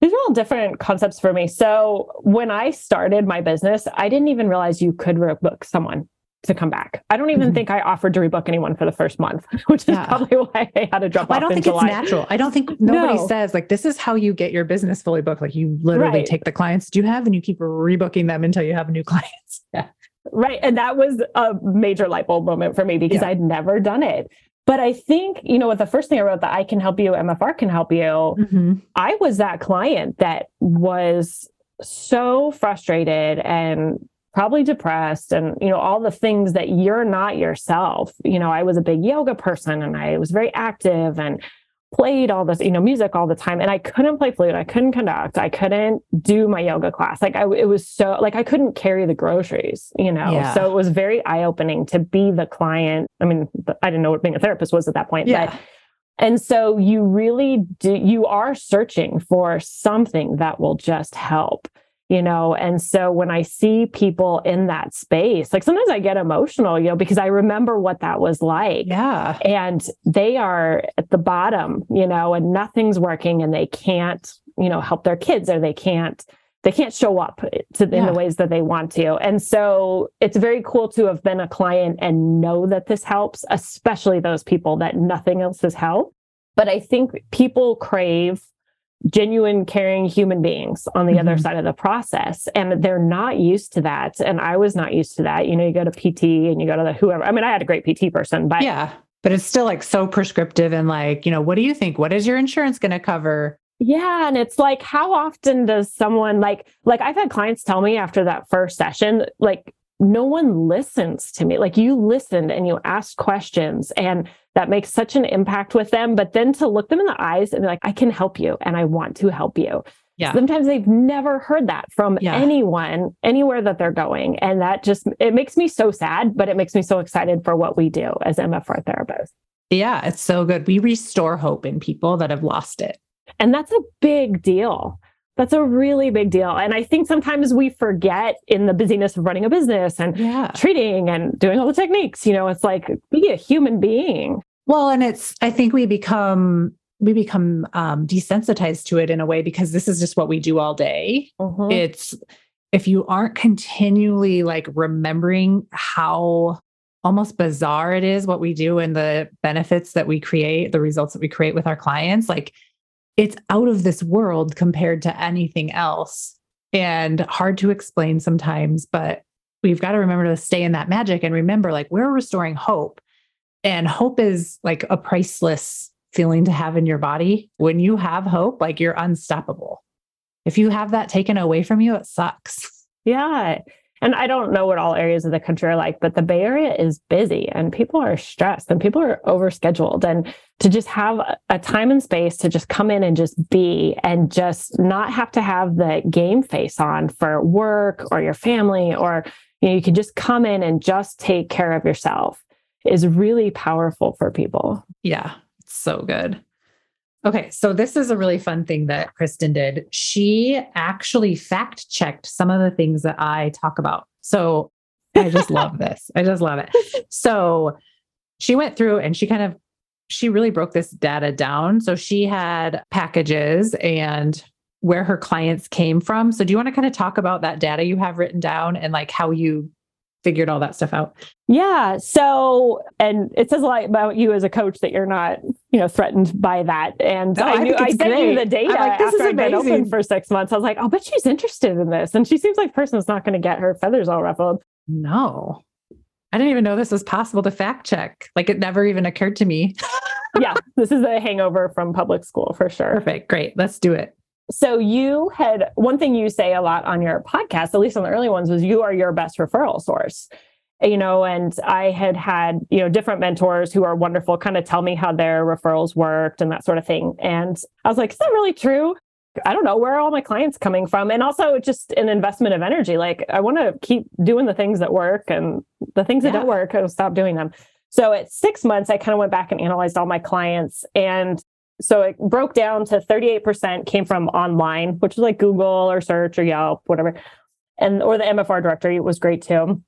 [SPEAKER 2] these are all different concepts for me. So when I started my business, I didn't even realize you could rebook someone to come back. I don't even mm-hmm. think I offered to rebook anyone for the first month, which is yeah. probably why I had to drop well, off.
[SPEAKER 1] I don't think
[SPEAKER 2] July.
[SPEAKER 1] it's natural. I don't think nobody no. says like this is how you get your business fully booked. Like you literally right. take the clients you have and you keep rebooking them until you have new clients.
[SPEAKER 2] Yeah. Right. And that was a major light bulb moment for me because yeah. I'd never done it. But I think, you know, with the first thing I wrote that I can help you, MFR can help you, mm-hmm. I was that client that was so frustrated and probably depressed and you know all the things that you're not yourself you know i was a big yoga person and i was very active and played all this, you know, music all the time and I couldn't play flute. I couldn't conduct. I couldn't do my yoga class. Like I, it was so like I couldn't carry the groceries, you know? Yeah. So it was very eye opening to be the client. I mean, I didn't know what being a therapist was at that point, yeah. but and so you really do, you are searching for something that will just help you know? And so when i see people in that space like sometimes i get emotional you know because i remember what that was like.
[SPEAKER 1] Yeah.
[SPEAKER 2] And they are at the bottom you know and nothing's working and they can't you know help their kids or they can't they can't show up to in the ways that they want to. And so it's very cool to have been a client and know that this helps especially those people that nothing else has helped. But i think people crave genuine caring human beings on the mm-hmm. other side of the process. And they're not used to that. And i was not used to that. You know you go to pt and you go to the whoever. I mean i had a great pt person but
[SPEAKER 1] yeah but it's still like so prescriptive and like you know what do you think? What is your insurance going to cover?
[SPEAKER 2] Yeah and it's like how often does someone like like i've had clients tell me after that first session like no one listens to me. Like you listened and you asked questions and that makes such an impact with them. But then to look them in the eyes and be like, I can help you and I want to help you. Yeah. Sometimes they've never heard that from yeah. anyone, anywhere that they're going. And that just, it makes me so sad, but it makes me so excited for what we do as MFR therapists.
[SPEAKER 1] Yeah, it's so good. We restore hope in people that have lost it.
[SPEAKER 2] And that's a big deal. That's a really big deal. And I think sometimes we forget in the busyness of running a business and yeah. treating and doing all the techniques, you know, it's like be a human being.
[SPEAKER 1] Well, and it's, I think we become, we become um, desensitized to it in a way because this is just what we do all day. Mm-hmm. It's, if you aren't continually like remembering how almost bizarre it is what we do and the benefits that we create, the results that we create with our clients, like it's out of this world compared to anything else and hard to explain sometimes but we've got to remember to stay in that magic and remember like we're restoring hope and hope is like a priceless feeling to have in your body. When you have hope like you're unstoppable. If you have that taken away from you it sucks.
[SPEAKER 2] Yeah. And I don't know what all areas of the country are like, but the Bay Area is busy and people are stressed and people are overscheduled. And to just have a time and space to just come in and just be and just not have to have the game face on for work or your family, or you know, you can just come in and just take care of yourself is really powerful for people.
[SPEAKER 1] Yeah, so good. Okay, so this is a really fun thing that Kristin did. She actually fact checked some of the things that I talk about. So I just love this. I just love it. So she went through and she kind of she really broke this data down. So she had packages and where her clients came from. So do you want to kind of talk about that data you have written down and like how you figured all that stuff out?
[SPEAKER 2] Yeah. So, and it says a lot about you as a coach that you're not, you know, threatened by that. And no, I, knew I sent great. you the data like, this after I'd been open for six months. I was like, oh, but she's interested in this. And she seems like a person that's not going to get her feathers all ruffled.
[SPEAKER 1] No. I didn't even know this was possible to fact check. Like it never even occurred to me.
[SPEAKER 2] yeah. This is a hangover from public school for sure.
[SPEAKER 1] Perfect. Great. Let's do it.
[SPEAKER 2] So you had one thing you say a lot on your podcast, at least on the early ones, was you are your best referral source. You know, and I had had, you know, different mentors who are wonderful kind of tell me how their referrals worked and that sort of thing. And I was like, is that really true? I don't know where are all my clients coming from. And also just an investment of energy. Like I want to keep doing the things that work and the things yeah. that don't work, I'll stop doing them. So at six months, I kind of went back and analyzed all my clients and so it broke down to 38% came from online, which is like Google or search or Yelp, whatever. And or the MFR directory was great too.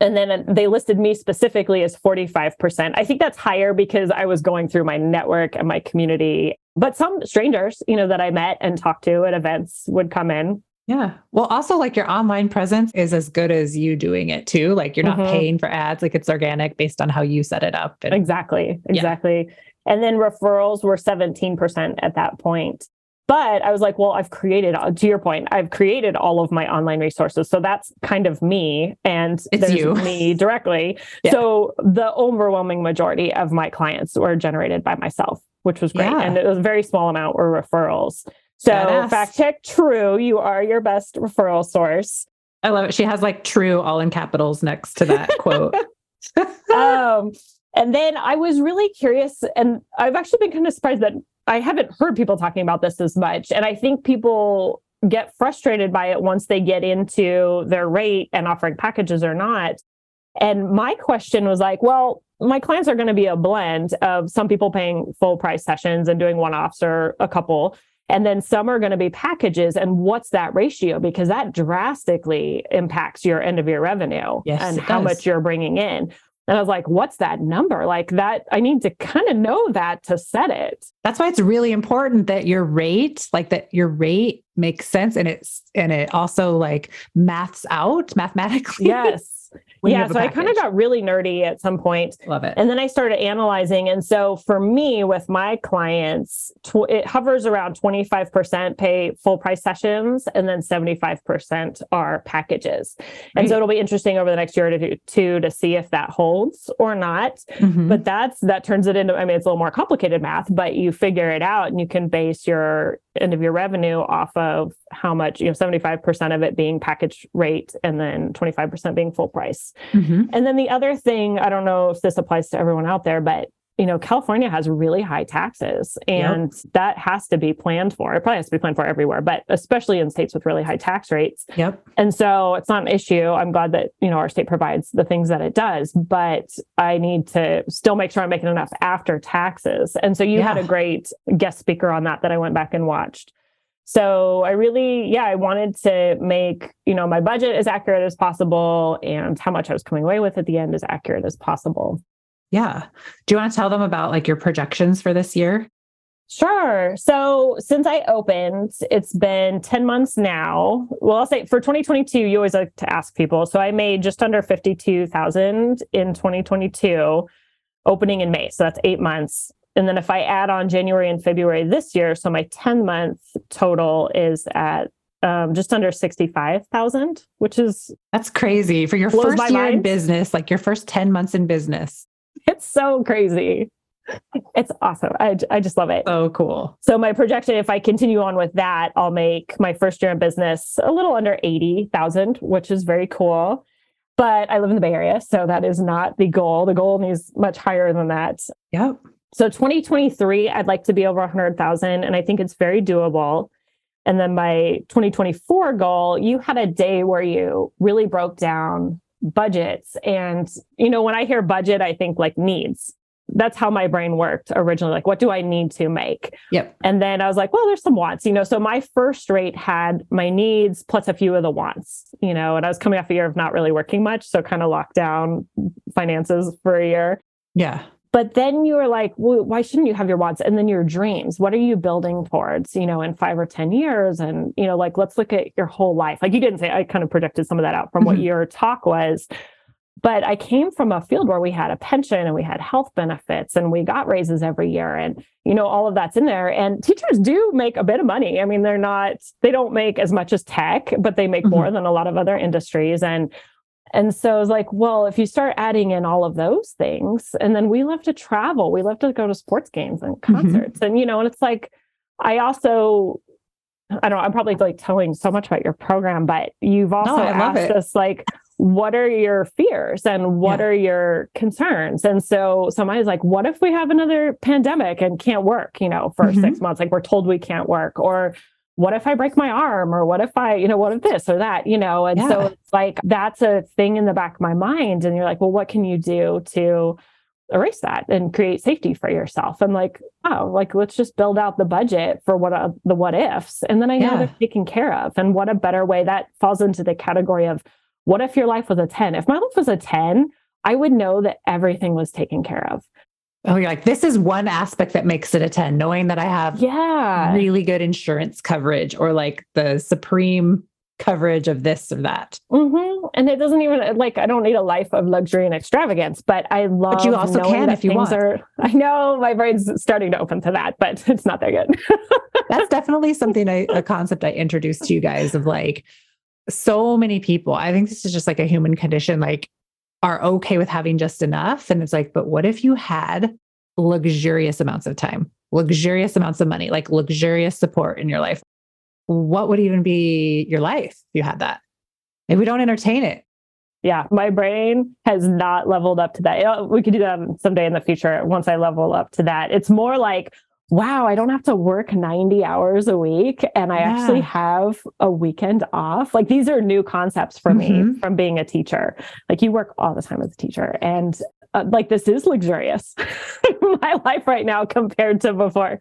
[SPEAKER 2] And then they listed me specifically as 45%. I think that's higher because I was going through my network and my community. But some strangers, you know, that I met and talked to at events would come in.
[SPEAKER 1] Yeah. Well, also like your online presence is as good as you doing it too. Like you're not mm-hmm. paying for ads, like it's organic based on how you set it up.
[SPEAKER 2] And, exactly. Exactly. Yeah. And then referrals were 17% at that point. but I was like, well, I've created, uh, to your point, I've created all of my online resources. So that's kind of me and
[SPEAKER 1] it's you.
[SPEAKER 2] me directly. Yeah. So the overwhelming majority of my clients were generated by myself, which was great. Yeah. And it was a very small amount were referrals. So Badass. fact check true, you are your best referral source.
[SPEAKER 1] I love it. She has like true all in capitals next to that quote.
[SPEAKER 2] um, and then I was really curious, and I've actually been kind of surprised that I haven't heard people talking about this as much. And I think people get frustrated by it once they get into their rate and offering packages or not. And my question was like, well, my clients are going to be a blend of some people paying full price sessions and doing one offs or a couple. And then some are going to be packages. And what's that ratio? Because that drastically impacts your end of year revenue yes, and how much you're bringing in. And I was like, what's that number? Like that, I need to kind of know that to set it.
[SPEAKER 1] That's why it's really important that your rate, like that your rate makes sense and it's, and it also like maths out mathematically.
[SPEAKER 2] Yes yeah, so I kind of got really nerdy at some point.
[SPEAKER 1] Love it.
[SPEAKER 2] And then I started analyzing. And so for me, with my clients, tw- it hovers around 25% pay full price sessions, and then 75% are packages. Right. And so it'll be interesting over the next year or two to see if that holds or not. Mm-hmm. But that's that turns it into, I mean, it's a little more complicated math, but you figure it out and you can base your end of your revenue off of how much, you know, 75% of it being package rate and then 25% being full price. Mm-hmm. And then the other thing, I don't know if this applies to everyone out there, but you know, California has really high taxes and yep. that has to be planned for. It probably has to be planned for everywhere, but especially in states with really high tax rates.
[SPEAKER 1] Yep.
[SPEAKER 2] And so it's not an issue. I'm glad that, you know, our state provides the things that it does, but I need to still make sure I'm making enough after taxes. And so you yeah. had a great guest speaker on that that I went back and watched. So I really, yeah, I wanted to make, you know, my budget as accurate as possible and how much I was coming away with at the end as accurate as possible.
[SPEAKER 1] Yeah. Do you want to tell them about like your projections for this year?
[SPEAKER 2] Sure. So since I opened, it's been 10 months now. Well, I'll say for 2022, you always like to ask people. So I made just under 52,000 in 2022, opening in May. So that's eight months. And then if I add on January and February this year, so my 10 month total is at um, just under 65,000, which is
[SPEAKER 1] that's crazy for your first year mind. in business, like your first 10 months in business.
[SPEAKER 2] It's so crazy. It's awesome. I, I just love it.
[SPEAKER 1] So cool.
[SPEAKER 2] So my projection, if I continue on with that, I'll make my first year in business a little under 80,000, which is very cool. But I live in the Bay Area, so that is not the goal. The goal is much higher than that.
[SPEAKER 1] Yep.
[SPEAKER 2] So 2023, I'd like to be over 100,000, and I think it's very doable. And then my 2024 goal, you had a day where you really broke down budgets. And, you know, when I hear budget, I think like needs. That's how my brain worked originally. Like, what do I need to make?
[SPEAKER 1] Yep.
[SPEAKER 2] And then I was like, well, there's some wants, you know. So my first rate had my needs plus a few of the wants, you know, and I was coming off a year of not really working much. So kind of locked down finances for a year.
[SPEAKER 1] Yeah
[SPEAKER 2] but then you are like well, why shouldn't you have your wants? And then your dreams. What are you building towards you know in five or ten years? And you know like let's look at your whole life. Like you didn't say i kind of projected some of that out from mm-hmm. what your talk was. But i came from a field where we had a pension and we had health benefits and we got raises every year and you know all of that's in there. And teachers do make a bit of money. I mean they're not they don't make as much as tech but they make mm-hmm. more than a lot of other industries. And and so I was like, well, if you start adding in all of those things, and then we love to travel, we love to go to sports games and mm-hmm. concerts. Mm-hmm. And, you know, and it's like, I also, I don't know, I'm probably like telling so much about your program, but you've also no, asked us like, what are your fears and what yeah. are your concerns? And so somebody's like, what if we have another pandemic and can't work, you know, for mm-hmm. six months? Like we're told we can't work, or what if I break my arm or what if I, you know, what if this or that, you know? And yeah. so it's like that's a thing in the back of my mind. And you're like, well, what can you do to erase that and create safety for yourself? I'm like, oh, like let's just build out the budget for what uh, the what ifs. And then I know yeah. they're taken care of. And what a better way that falls into the category of what if your life was a 10? If my life was a 10, I would know that everything was taken care of.
[SPEAKER 1] Oh, you're like, this is one aspect that makes it a 10, knowing that I have
[SPEAKER 2] yeah
[SPEAKER 1] really good insurance coverage or like the supreme coverage of this or that.
[SPEAKER 2] Mm-hmm. And it doesn't even like I don't need a life of luxury and extravagance, but I love. It.
[SPEAKER 1] But you also can if you want. Are,
[SPEAKER 2] I know my brain's starting to open to that, but it's not there yet.
[SPEAKER 1] That's definitely something I, a concept I introduced to you guys of like so many people. I think this is just like a human condition. Like are okay with having just enough. And it's like, but what if you had luxurious amounts of time, luxurious amounts of money, like luxurious support in your life? What would even be your life if you had that? If we don't entertain it.
[SPEAKER 2] Yeah, my brain has not leveled up to that. We could do that someday in the future once I level up to that. It's more like, wow, I don't have to work 90 hours a week and I yeah. actually have a weekend off. Like these are new concepts for mm-hmm. me from being a teacher. Like you work all the time as a teacher and uh, like this is luxurious my life right now compared to before.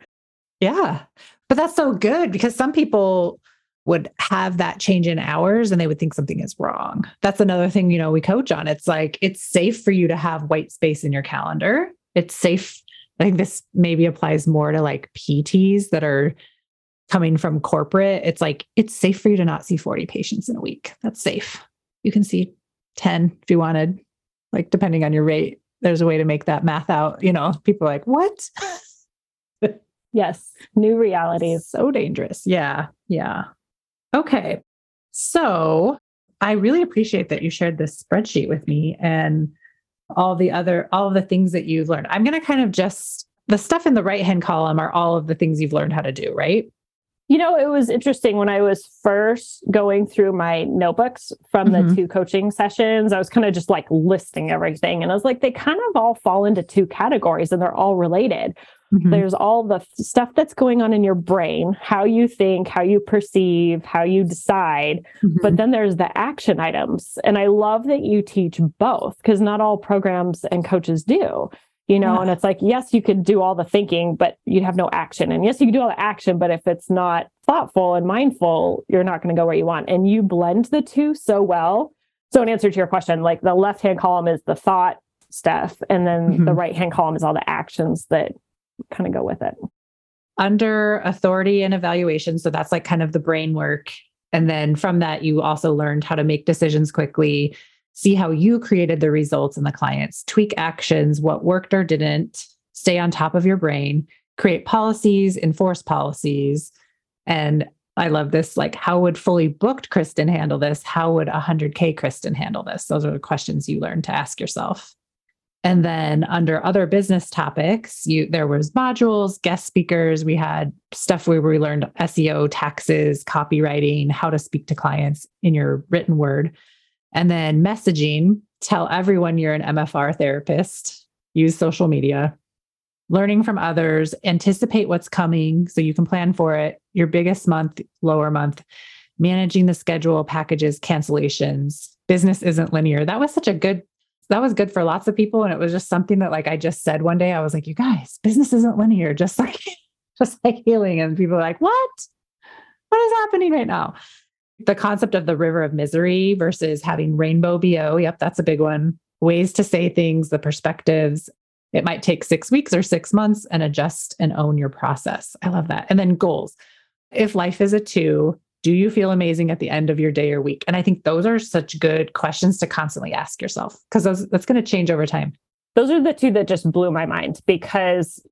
[SPEAKER 1] Yeah. But that's so good because some people would have that change in hours and they would think something is wrong. That's another thing, you know, we coach on. It's like it's safe for you to have white space in your calendar. It's safe I think this maybe applies more to like PTs that are coming from corporate. It's like it's safe for you to not see 40 patients in a week. That's safe. You can see 10 if you wanted, like depending on your rate. There's a way to make that math out. You know, people are like, what?
[SPEAKER 2] yes. New realities.
[SPEAKER 1] So dangerous. Yeah. Yeah. Okay. So I really appreciate that you shared this spreadsheet with me and all the other all of the things that you've learned. I'm going to kind of just the stuff in the right hand column are all of the things you've learned how to do right?
[SPEAKER 2] You know it was interesting when i was first going through my notebooks from mm-hmm. the two coaching sessions i was kind of just like listing everything and i was like they kind of all fall into two categories and they're all related Mm-hmm. There's all the stuff that's going on in your brain, how you think, how you perceive, how you decide. Mm-hmm. But then there's the action items. And I love that you teach both because not all programs and coaches do. You know, yeah. and it's like, yes, you could do all the thinking, but you'd have no action. And yes, you can do all the action, but if it's not thoughtful and mindful, you're not going to go where you want. And you blend the two so well. So, in answer to your question, like the left hand column is the thought stuff, and then mm-hmm. the right hand column is all the actions that kind of go with it.
[SPEAKER 1] Under authority and evaluation. So that's like kind of the brain work. And then from that, you also learned how to make decisions quickly, see how you created the results in the clients, tweak actions, what worked or didn't, stay on top of your brain, create policies, enforce policies. And I love this. Like, how would fully booked Kristin handle this? How would 100K Kristin handle this? Those are the questions you learn to ask yourself. And then under other business topics, you there was modules, guest speakers. We had stuff where we learned SEO, taxes, copywriting, how to speak to clients in your written word. And then messaging, tell everyone you're an MFR therapist, use social media, learning from others, anticipate what's coming so you can plan for it, your biggest month, lower month, managing the schedule, packages, cancellations. Business isn't linear. That was such a good that was good for lots of people. And it was just something that like I just said one day, I was like, you guys, business isn't linear, just like just like healing. And people are like, what? What is happening right now? The concept of the river of misery versus having rainbow BO. Yep, that's a big one. Ways to say things, the perspectives. It might take six weeks or six months and adjust and own your process. I love that. And then goals. If life is a two, do you feel amazing at the end of your day or week? And I think those are such good questions to constantly ask yourself because that's going to change over time.
[SPEAKER 2] Those are the two that just blew my mind because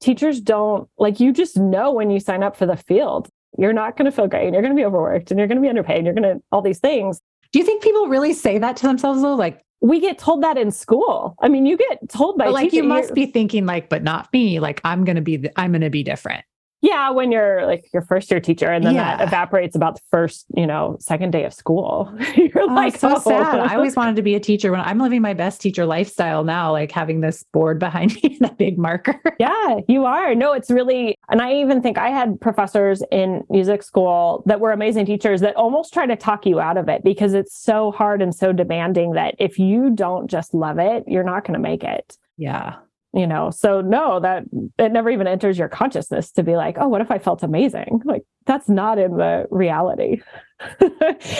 [SPEAKER 2] teachers don't like you just know when you sign up for the field, you're not going to feel great and you're going to be overworked and you're going to be underpaid and you're going to all these things.
[SPEAKER 1] Do you think people really say that to themselves though? Like,
[SPEAKER 2] we get told that in school. I mean, you get told by
[SPEAKER 1] like you must be thinking like, but not me. Like I'm gonna be, the, I'm gonna be different
[SPEAKER 2] yeah when you're like your first year teacher and then yeah. that evaporates about the first you know second day of school. You're oh,
[SPEAKER 1] like so oh. sad. I always wanted to be a teacher when i'm living my best teacher lifestyle now like having this board behind me and a big marker.
[SPEAKER 2] Yeah you are. No it's really and i even think i had professors in music school that were amazing teachers that almost try to talk you out of it because it's so hard and so demanding that if you don't just love it you're not going to make it.
[SPEAKER 1] Yeah
[SPEAKER 2] you know? So no that it never even enters your consciousness to be like oh what if i felt amazing? Like that's not in the reality.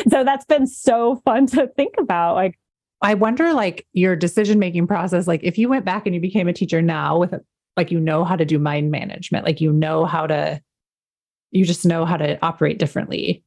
[SPEAKER 2] So that's been so fun to think about like
[SPEAKER 1] i wonder like your decision making process like if you went back and you became a teacher now with a, like you know how to do mind management like you know how to you just know how to operate differently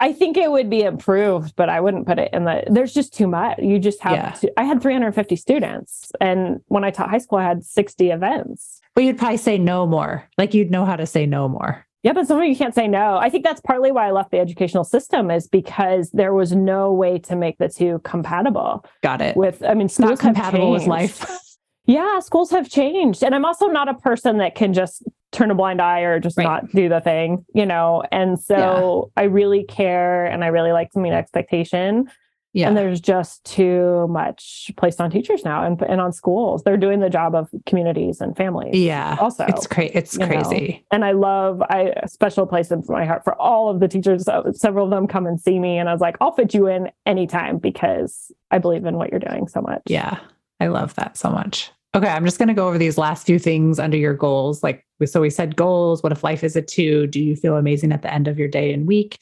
[SPEAKER 2] I think it would be improved, but I wouldn't put it in the. There's just too much. You just have.
[SPEAKER 1] Yeah.
[SPEAKER 2] To, I had 350 students, and when I taught high school, I had 60 events.
[SPEAKER 1] But you'd probably say no more. Like you'd know how to say no more.
[SPEAKER 2] Yeah, but some of you can't say no. I think that's partly why I left the educational system is because there was no way to make the two compatible.
[SPEAKER 1] Got it.
[SPEAKER 2] With, I mean,
[SPEAKER 1] not
[SPEAKER 2] schools have
[SPEAKER 1] compatible with life.
[SPEAKER 2] Yeah, schools have changed. And I'm also not a person that can just turn a blind eye or just
[SPEAKER 1] Right.
[SPEAKER 2] not do the thing, you know? And so I really care and I really like to meet expectation.
[SPEAKER 1] Yeah.
[SPEAKER 2] And there's just too much placed on teachers now and, and on schools. They're doing the job of communities and families.
[SPEAKER 1] yeah.
[SPEAKER 2] Also,
[SPEAKER 1] It's crazy. It's
[SPEAKER 2] you know.
[SPEAKER 1] crazy.
[SPEAKER 2] and I love I a special place in my heart for all of the teachers. Several of them come and see me, and I was like, I'll fit you in anytime because I believe in what you're doing so much.
[SPEAKER 1] Yeah. I love that so much. Okay. I'm just going to go over these last few things under your goals. Like, so we said goals. What if life is a two? Do you feel amazing at the end of your day and week?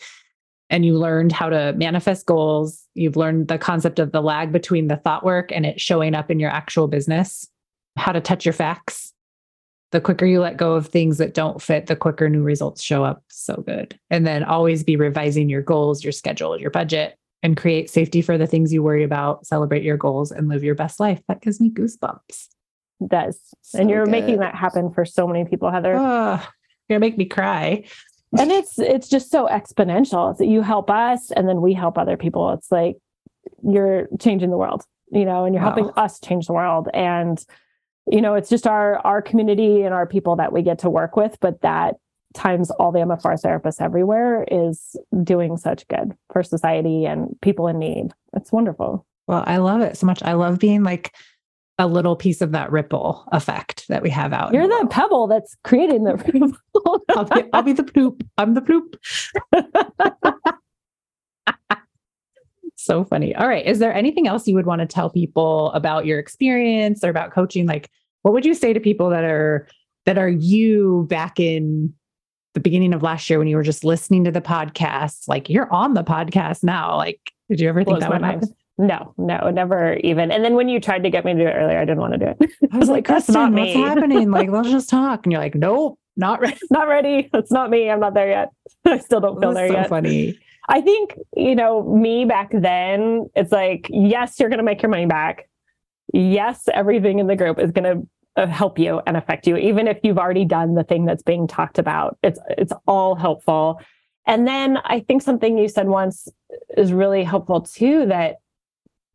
[SPEAKER 1] And you learned how to manifest goals. You've learned the concept of the lag between the thought work and it showing up in your actual business, how to touch your facts. The quicker you let go of things that don't fit, the quicker new results show up. So good. And then always be revising your goals, your schedule, your budget, and create safety for the things you worry about, celebrate your goals, and live your best life. That gives me goosebumps.
[SPEAKER 2] Does.
[SPEAKER 1] So
[SPEAKER 2] and you're making that happen for so many people, Heather.
[SPEAKER 1] Oh, you're gonna make me cry.
[SPEAKER 2] and it's it's just so exponential. It's that you help us and then we help other people. It's like you're changing the world, you know, and you're helping us change the world. And you know, it's just our our community and our people that we get to work with, but that times all the MFR therapists everywhere is doing such good for society and people in need. It's wonderful.
[SPEAKER 1] Well, I love it so much. I love being like a little piece of that ripple effect that we have out.
[SPEAKER 2] You're
[SPEAKER 1] world.
[SPEAKER 2] pebble that's creating the
[SPEAKER 1] I'll be, I'll be the poop. I'm the poop. so funny. All right. Is there anything else you would want to tell people about your experience or about coaching? Like, what would you say to people that are that are you back in the beginning of last year when you were just listening to the podcast? Like, you're on the podcast now. Like, did you ever think
[SPEAKER 2] Blows
[SPEAKER 1] that would happen?
[SPEAKER 2] No, no, never even. And then when you tried to get me to do it earlier, I didn't want to do it.
[SPEAKER 1] I was like,
[SPEAKER 2] That's not
[SPEAKER 1] what's happening? Like, let's just talk. And you're like, nope, not ready.
[SPEAKER 2] not ready. It's not me. I'm not there yet. I still don't feel there
[SPEAKER 1] so
[SPEAKER 2] yet.
[SPEAKER 1] funny.
[SPEAKER 2] I think, you know, me back then, it's like, yes, you're going to make your money back. Yes, everything in the group is going to uh, help you and affect you, even if you've already done the thing that's being talked about. It's it's all helpful. And then I think something you said once is really helpful too. That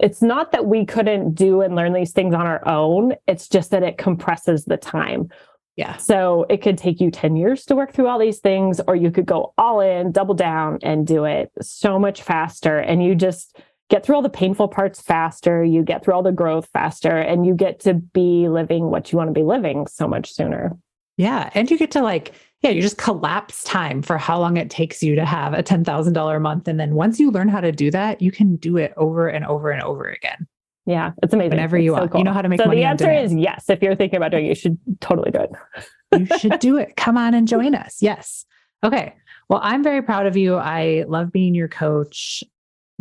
[SPEAKER 2] it's not that we couldn't do and learn these things on our own. It's just that it compresses the time.
[SPEAKER 1] Yeah.
[SPEAKER 2] So it could take you 10 years to work through all these things, or you could go all in, double down, and do it so much faster. And you just get through all the painful parts faster. You get through all the growth faster, and you get to be living what you want to be living so much sooner.
[SPEAKER 1] Yeah. And you get to like, yeah, you just collapse time for how long it takes you to have a $10,000 a month. And then once you learn how to do that, you can do it over and over and over again.
[SPEAKER 2] Yeah, it's amazing.
[SPEAKER 1] Whenever
[SPEAKER 2] It's
[SPEAKER 1] you
[SPEAKER 2] so
[SPEAKER 1] want. You know how to make
[SPEAKER 2] so
[SPEAKER 1] money
[SPEAKER 2] So
[SPEAKER 1] the
[SPEAKER 2] answer is yes. If you're thinking about doing it, you should totally do it.
[SPEAKER 1] you should do it. Come on and join us. Yes. Okay. Well, I'm very proud of you. I love being your coach.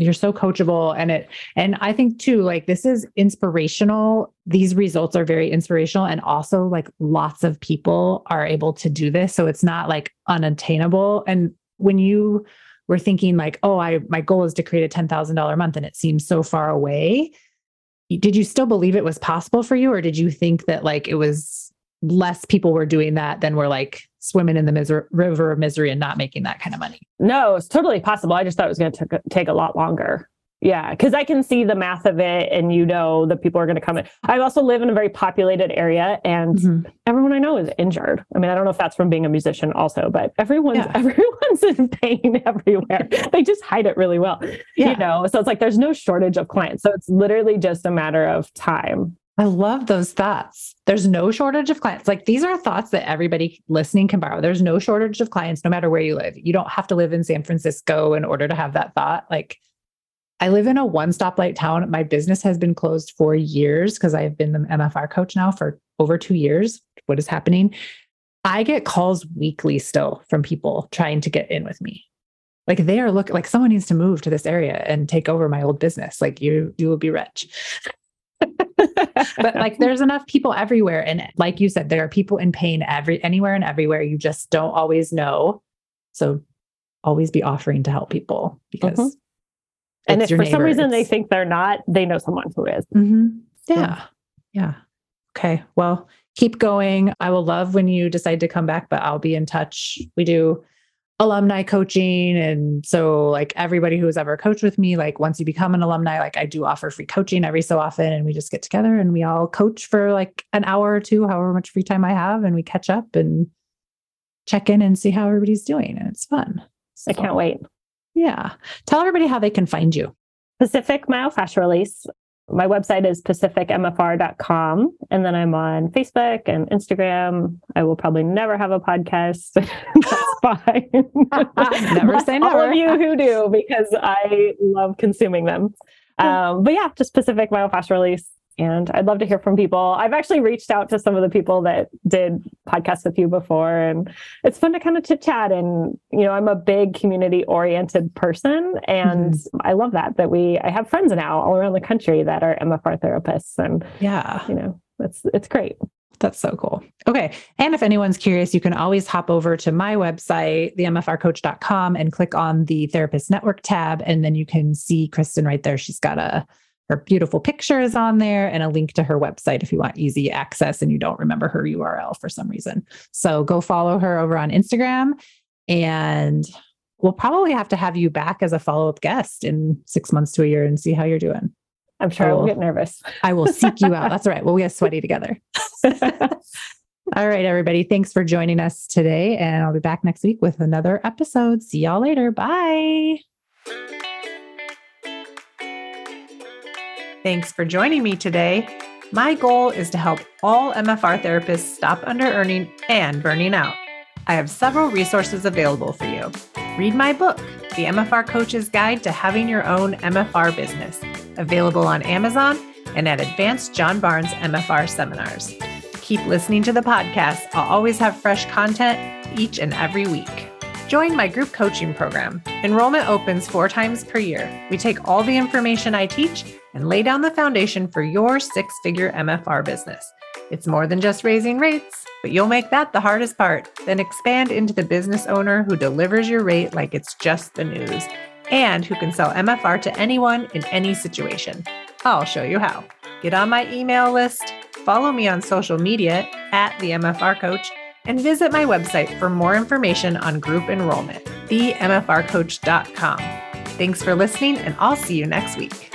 [SPEAKER 1] You're so coachable and it and I think too like this is inspirational. These results are very inspirational and also like lots of people are able to do this so it's not like unattainable and when you were thinking like oh I my goal is to create a $10,000 a month and it seems so far away did you still believe it was possible for you or did you think that like it was less people were doing that than were like swimming in the miser- river of misery and not making that kind of money
[SPEAKER 2] No, it's totally possible. I just thought it was going to take a lot longer. Yeah, because I can see the math of it, and you know the people are going to come in. I also live in a very populated area, and mm-hmm. everyone I know is injured. I mean, I don't know if that's from being a musician, also, but everyone's
[SPEAKER 1] Yeah.
[SPEAKER 2] everyone's in pain everywhere. they just hide it really well,
[SPEAKER 1] Yeah.
[SPEAKER 2] you know. So it's like there's no shortage of clients. So it's literally just a matter of time.
[SPEAKER 1] I love those thoughts. There's no shortage of clients. Like these are thoughts that everybody listening can borrow. There's no shortage of clients no matter where you live. You don't have to live in San Francisco in order to have that thought. Like I live in a one stoplight town. My business has been closed for years because I've been the MFR coach now for over two years. What is happening? I get calls weekly still from people trying to get in with me. Like they are looking like someone needs to move to this area and take over my old business. Like you, you will be rich but like there's enough people everywhere and like you said there are people in pain every anywhere and everywhere you just don't always know so always be offering to help people because
[SPEAKER 2] Mhm. and if
[SPEAKER 1] it's
[SPEAKER 2] for some
[SPEAKER 1] neighbor,
[SPEAKER 2] reason they think they're not, they know someone who is.
[SPEAKER 1] Mhm. Yeah. Yeah. Okay. Well, keep going. I will love when you decide to come back, but I'll be in touch. We do alumni coaching. And so, like, everybody who has ever coached with me, like, once you become an alumni, like, I do offer free coaching every so often. And we just get together and we all coach for like an hour or two, however much free time I have. And we catch up and check in and see how everybody's doing. And it's fun.
[SPEAKER 2] I can't wait.
[SPEAKER 1] Yeah. Tell everybody how they can find you.
[SPEAKER 2] Pacific Myofascial Release. My website is pacificmfr.com. And then I'm on Facebook and Instagram. I will probably never have a podcast. Fine.
[SPEAKER 1] Never say
[SPEAKER 2] All
[SPEAKER 1] never.
[SPEAKER 2] of you who do, because I love consuming them. Um, but yeah, just Pacific Myofascial Release. And I'd love to hear from people. I've actually reached out to some of the people that did podcasts with you before, and it's fun to kind of chit chat. And you know, I'm a big community oriented person, and I love that. That we I have friends now all around the country that are MFR therapists, and
[SPEAKER 1] Yeah.
[SPEAKER 2] you know, it's it's great.
[SPEAKER 1] That's so cool. Okay. And if anyone's curious, you can always hop over to my website, themfrcoach.com, and click on the Therapist Network tab. And then you can see Kristin right there. She's got a her beautiful pictures on there and a link to her website if you want easy access and you don't remember her URL for some reason. So go follow her over on Instagram. And we'll probably have to have you back as a follow-up guest in six months to a year and see how you're doing.
[SPEAKER 2] I'm sure I will get nervous.
[SPEAKER 1] I will seek you out. That's all right. We'll get sweaty together. All right, everybody. Thanks for joining us today. And I'll be back next week with another episode. See y'all later. Bye. Thanks for joining me today. My goal is to help all MFR therapists stop under earning and burning out. I have several resources available for you. Read my book, The MFR Coach's Guide to Having Your Own MFR Business, available on Amazon and at Advanced John Barnes MFR seminars. Keep listening to the podcast. I'll always have fresh content each and every week. Join my group coaching program. Enrollment opens four times per year. We take all the information I teach and lay down the foundation for your six figure MFR business. It's more than just raising rates, but you'll make that the hardest part. Then expand into the business owner who delivers your rate like it's just the news and who can sell MFR to anyone in any situation. I'll show you how. Get on my email list, follow me on social media at the MFR Coach, and visit my website for more information on group enrollment, themfrcoach.com. Thanks for listening, and I'll see you next week.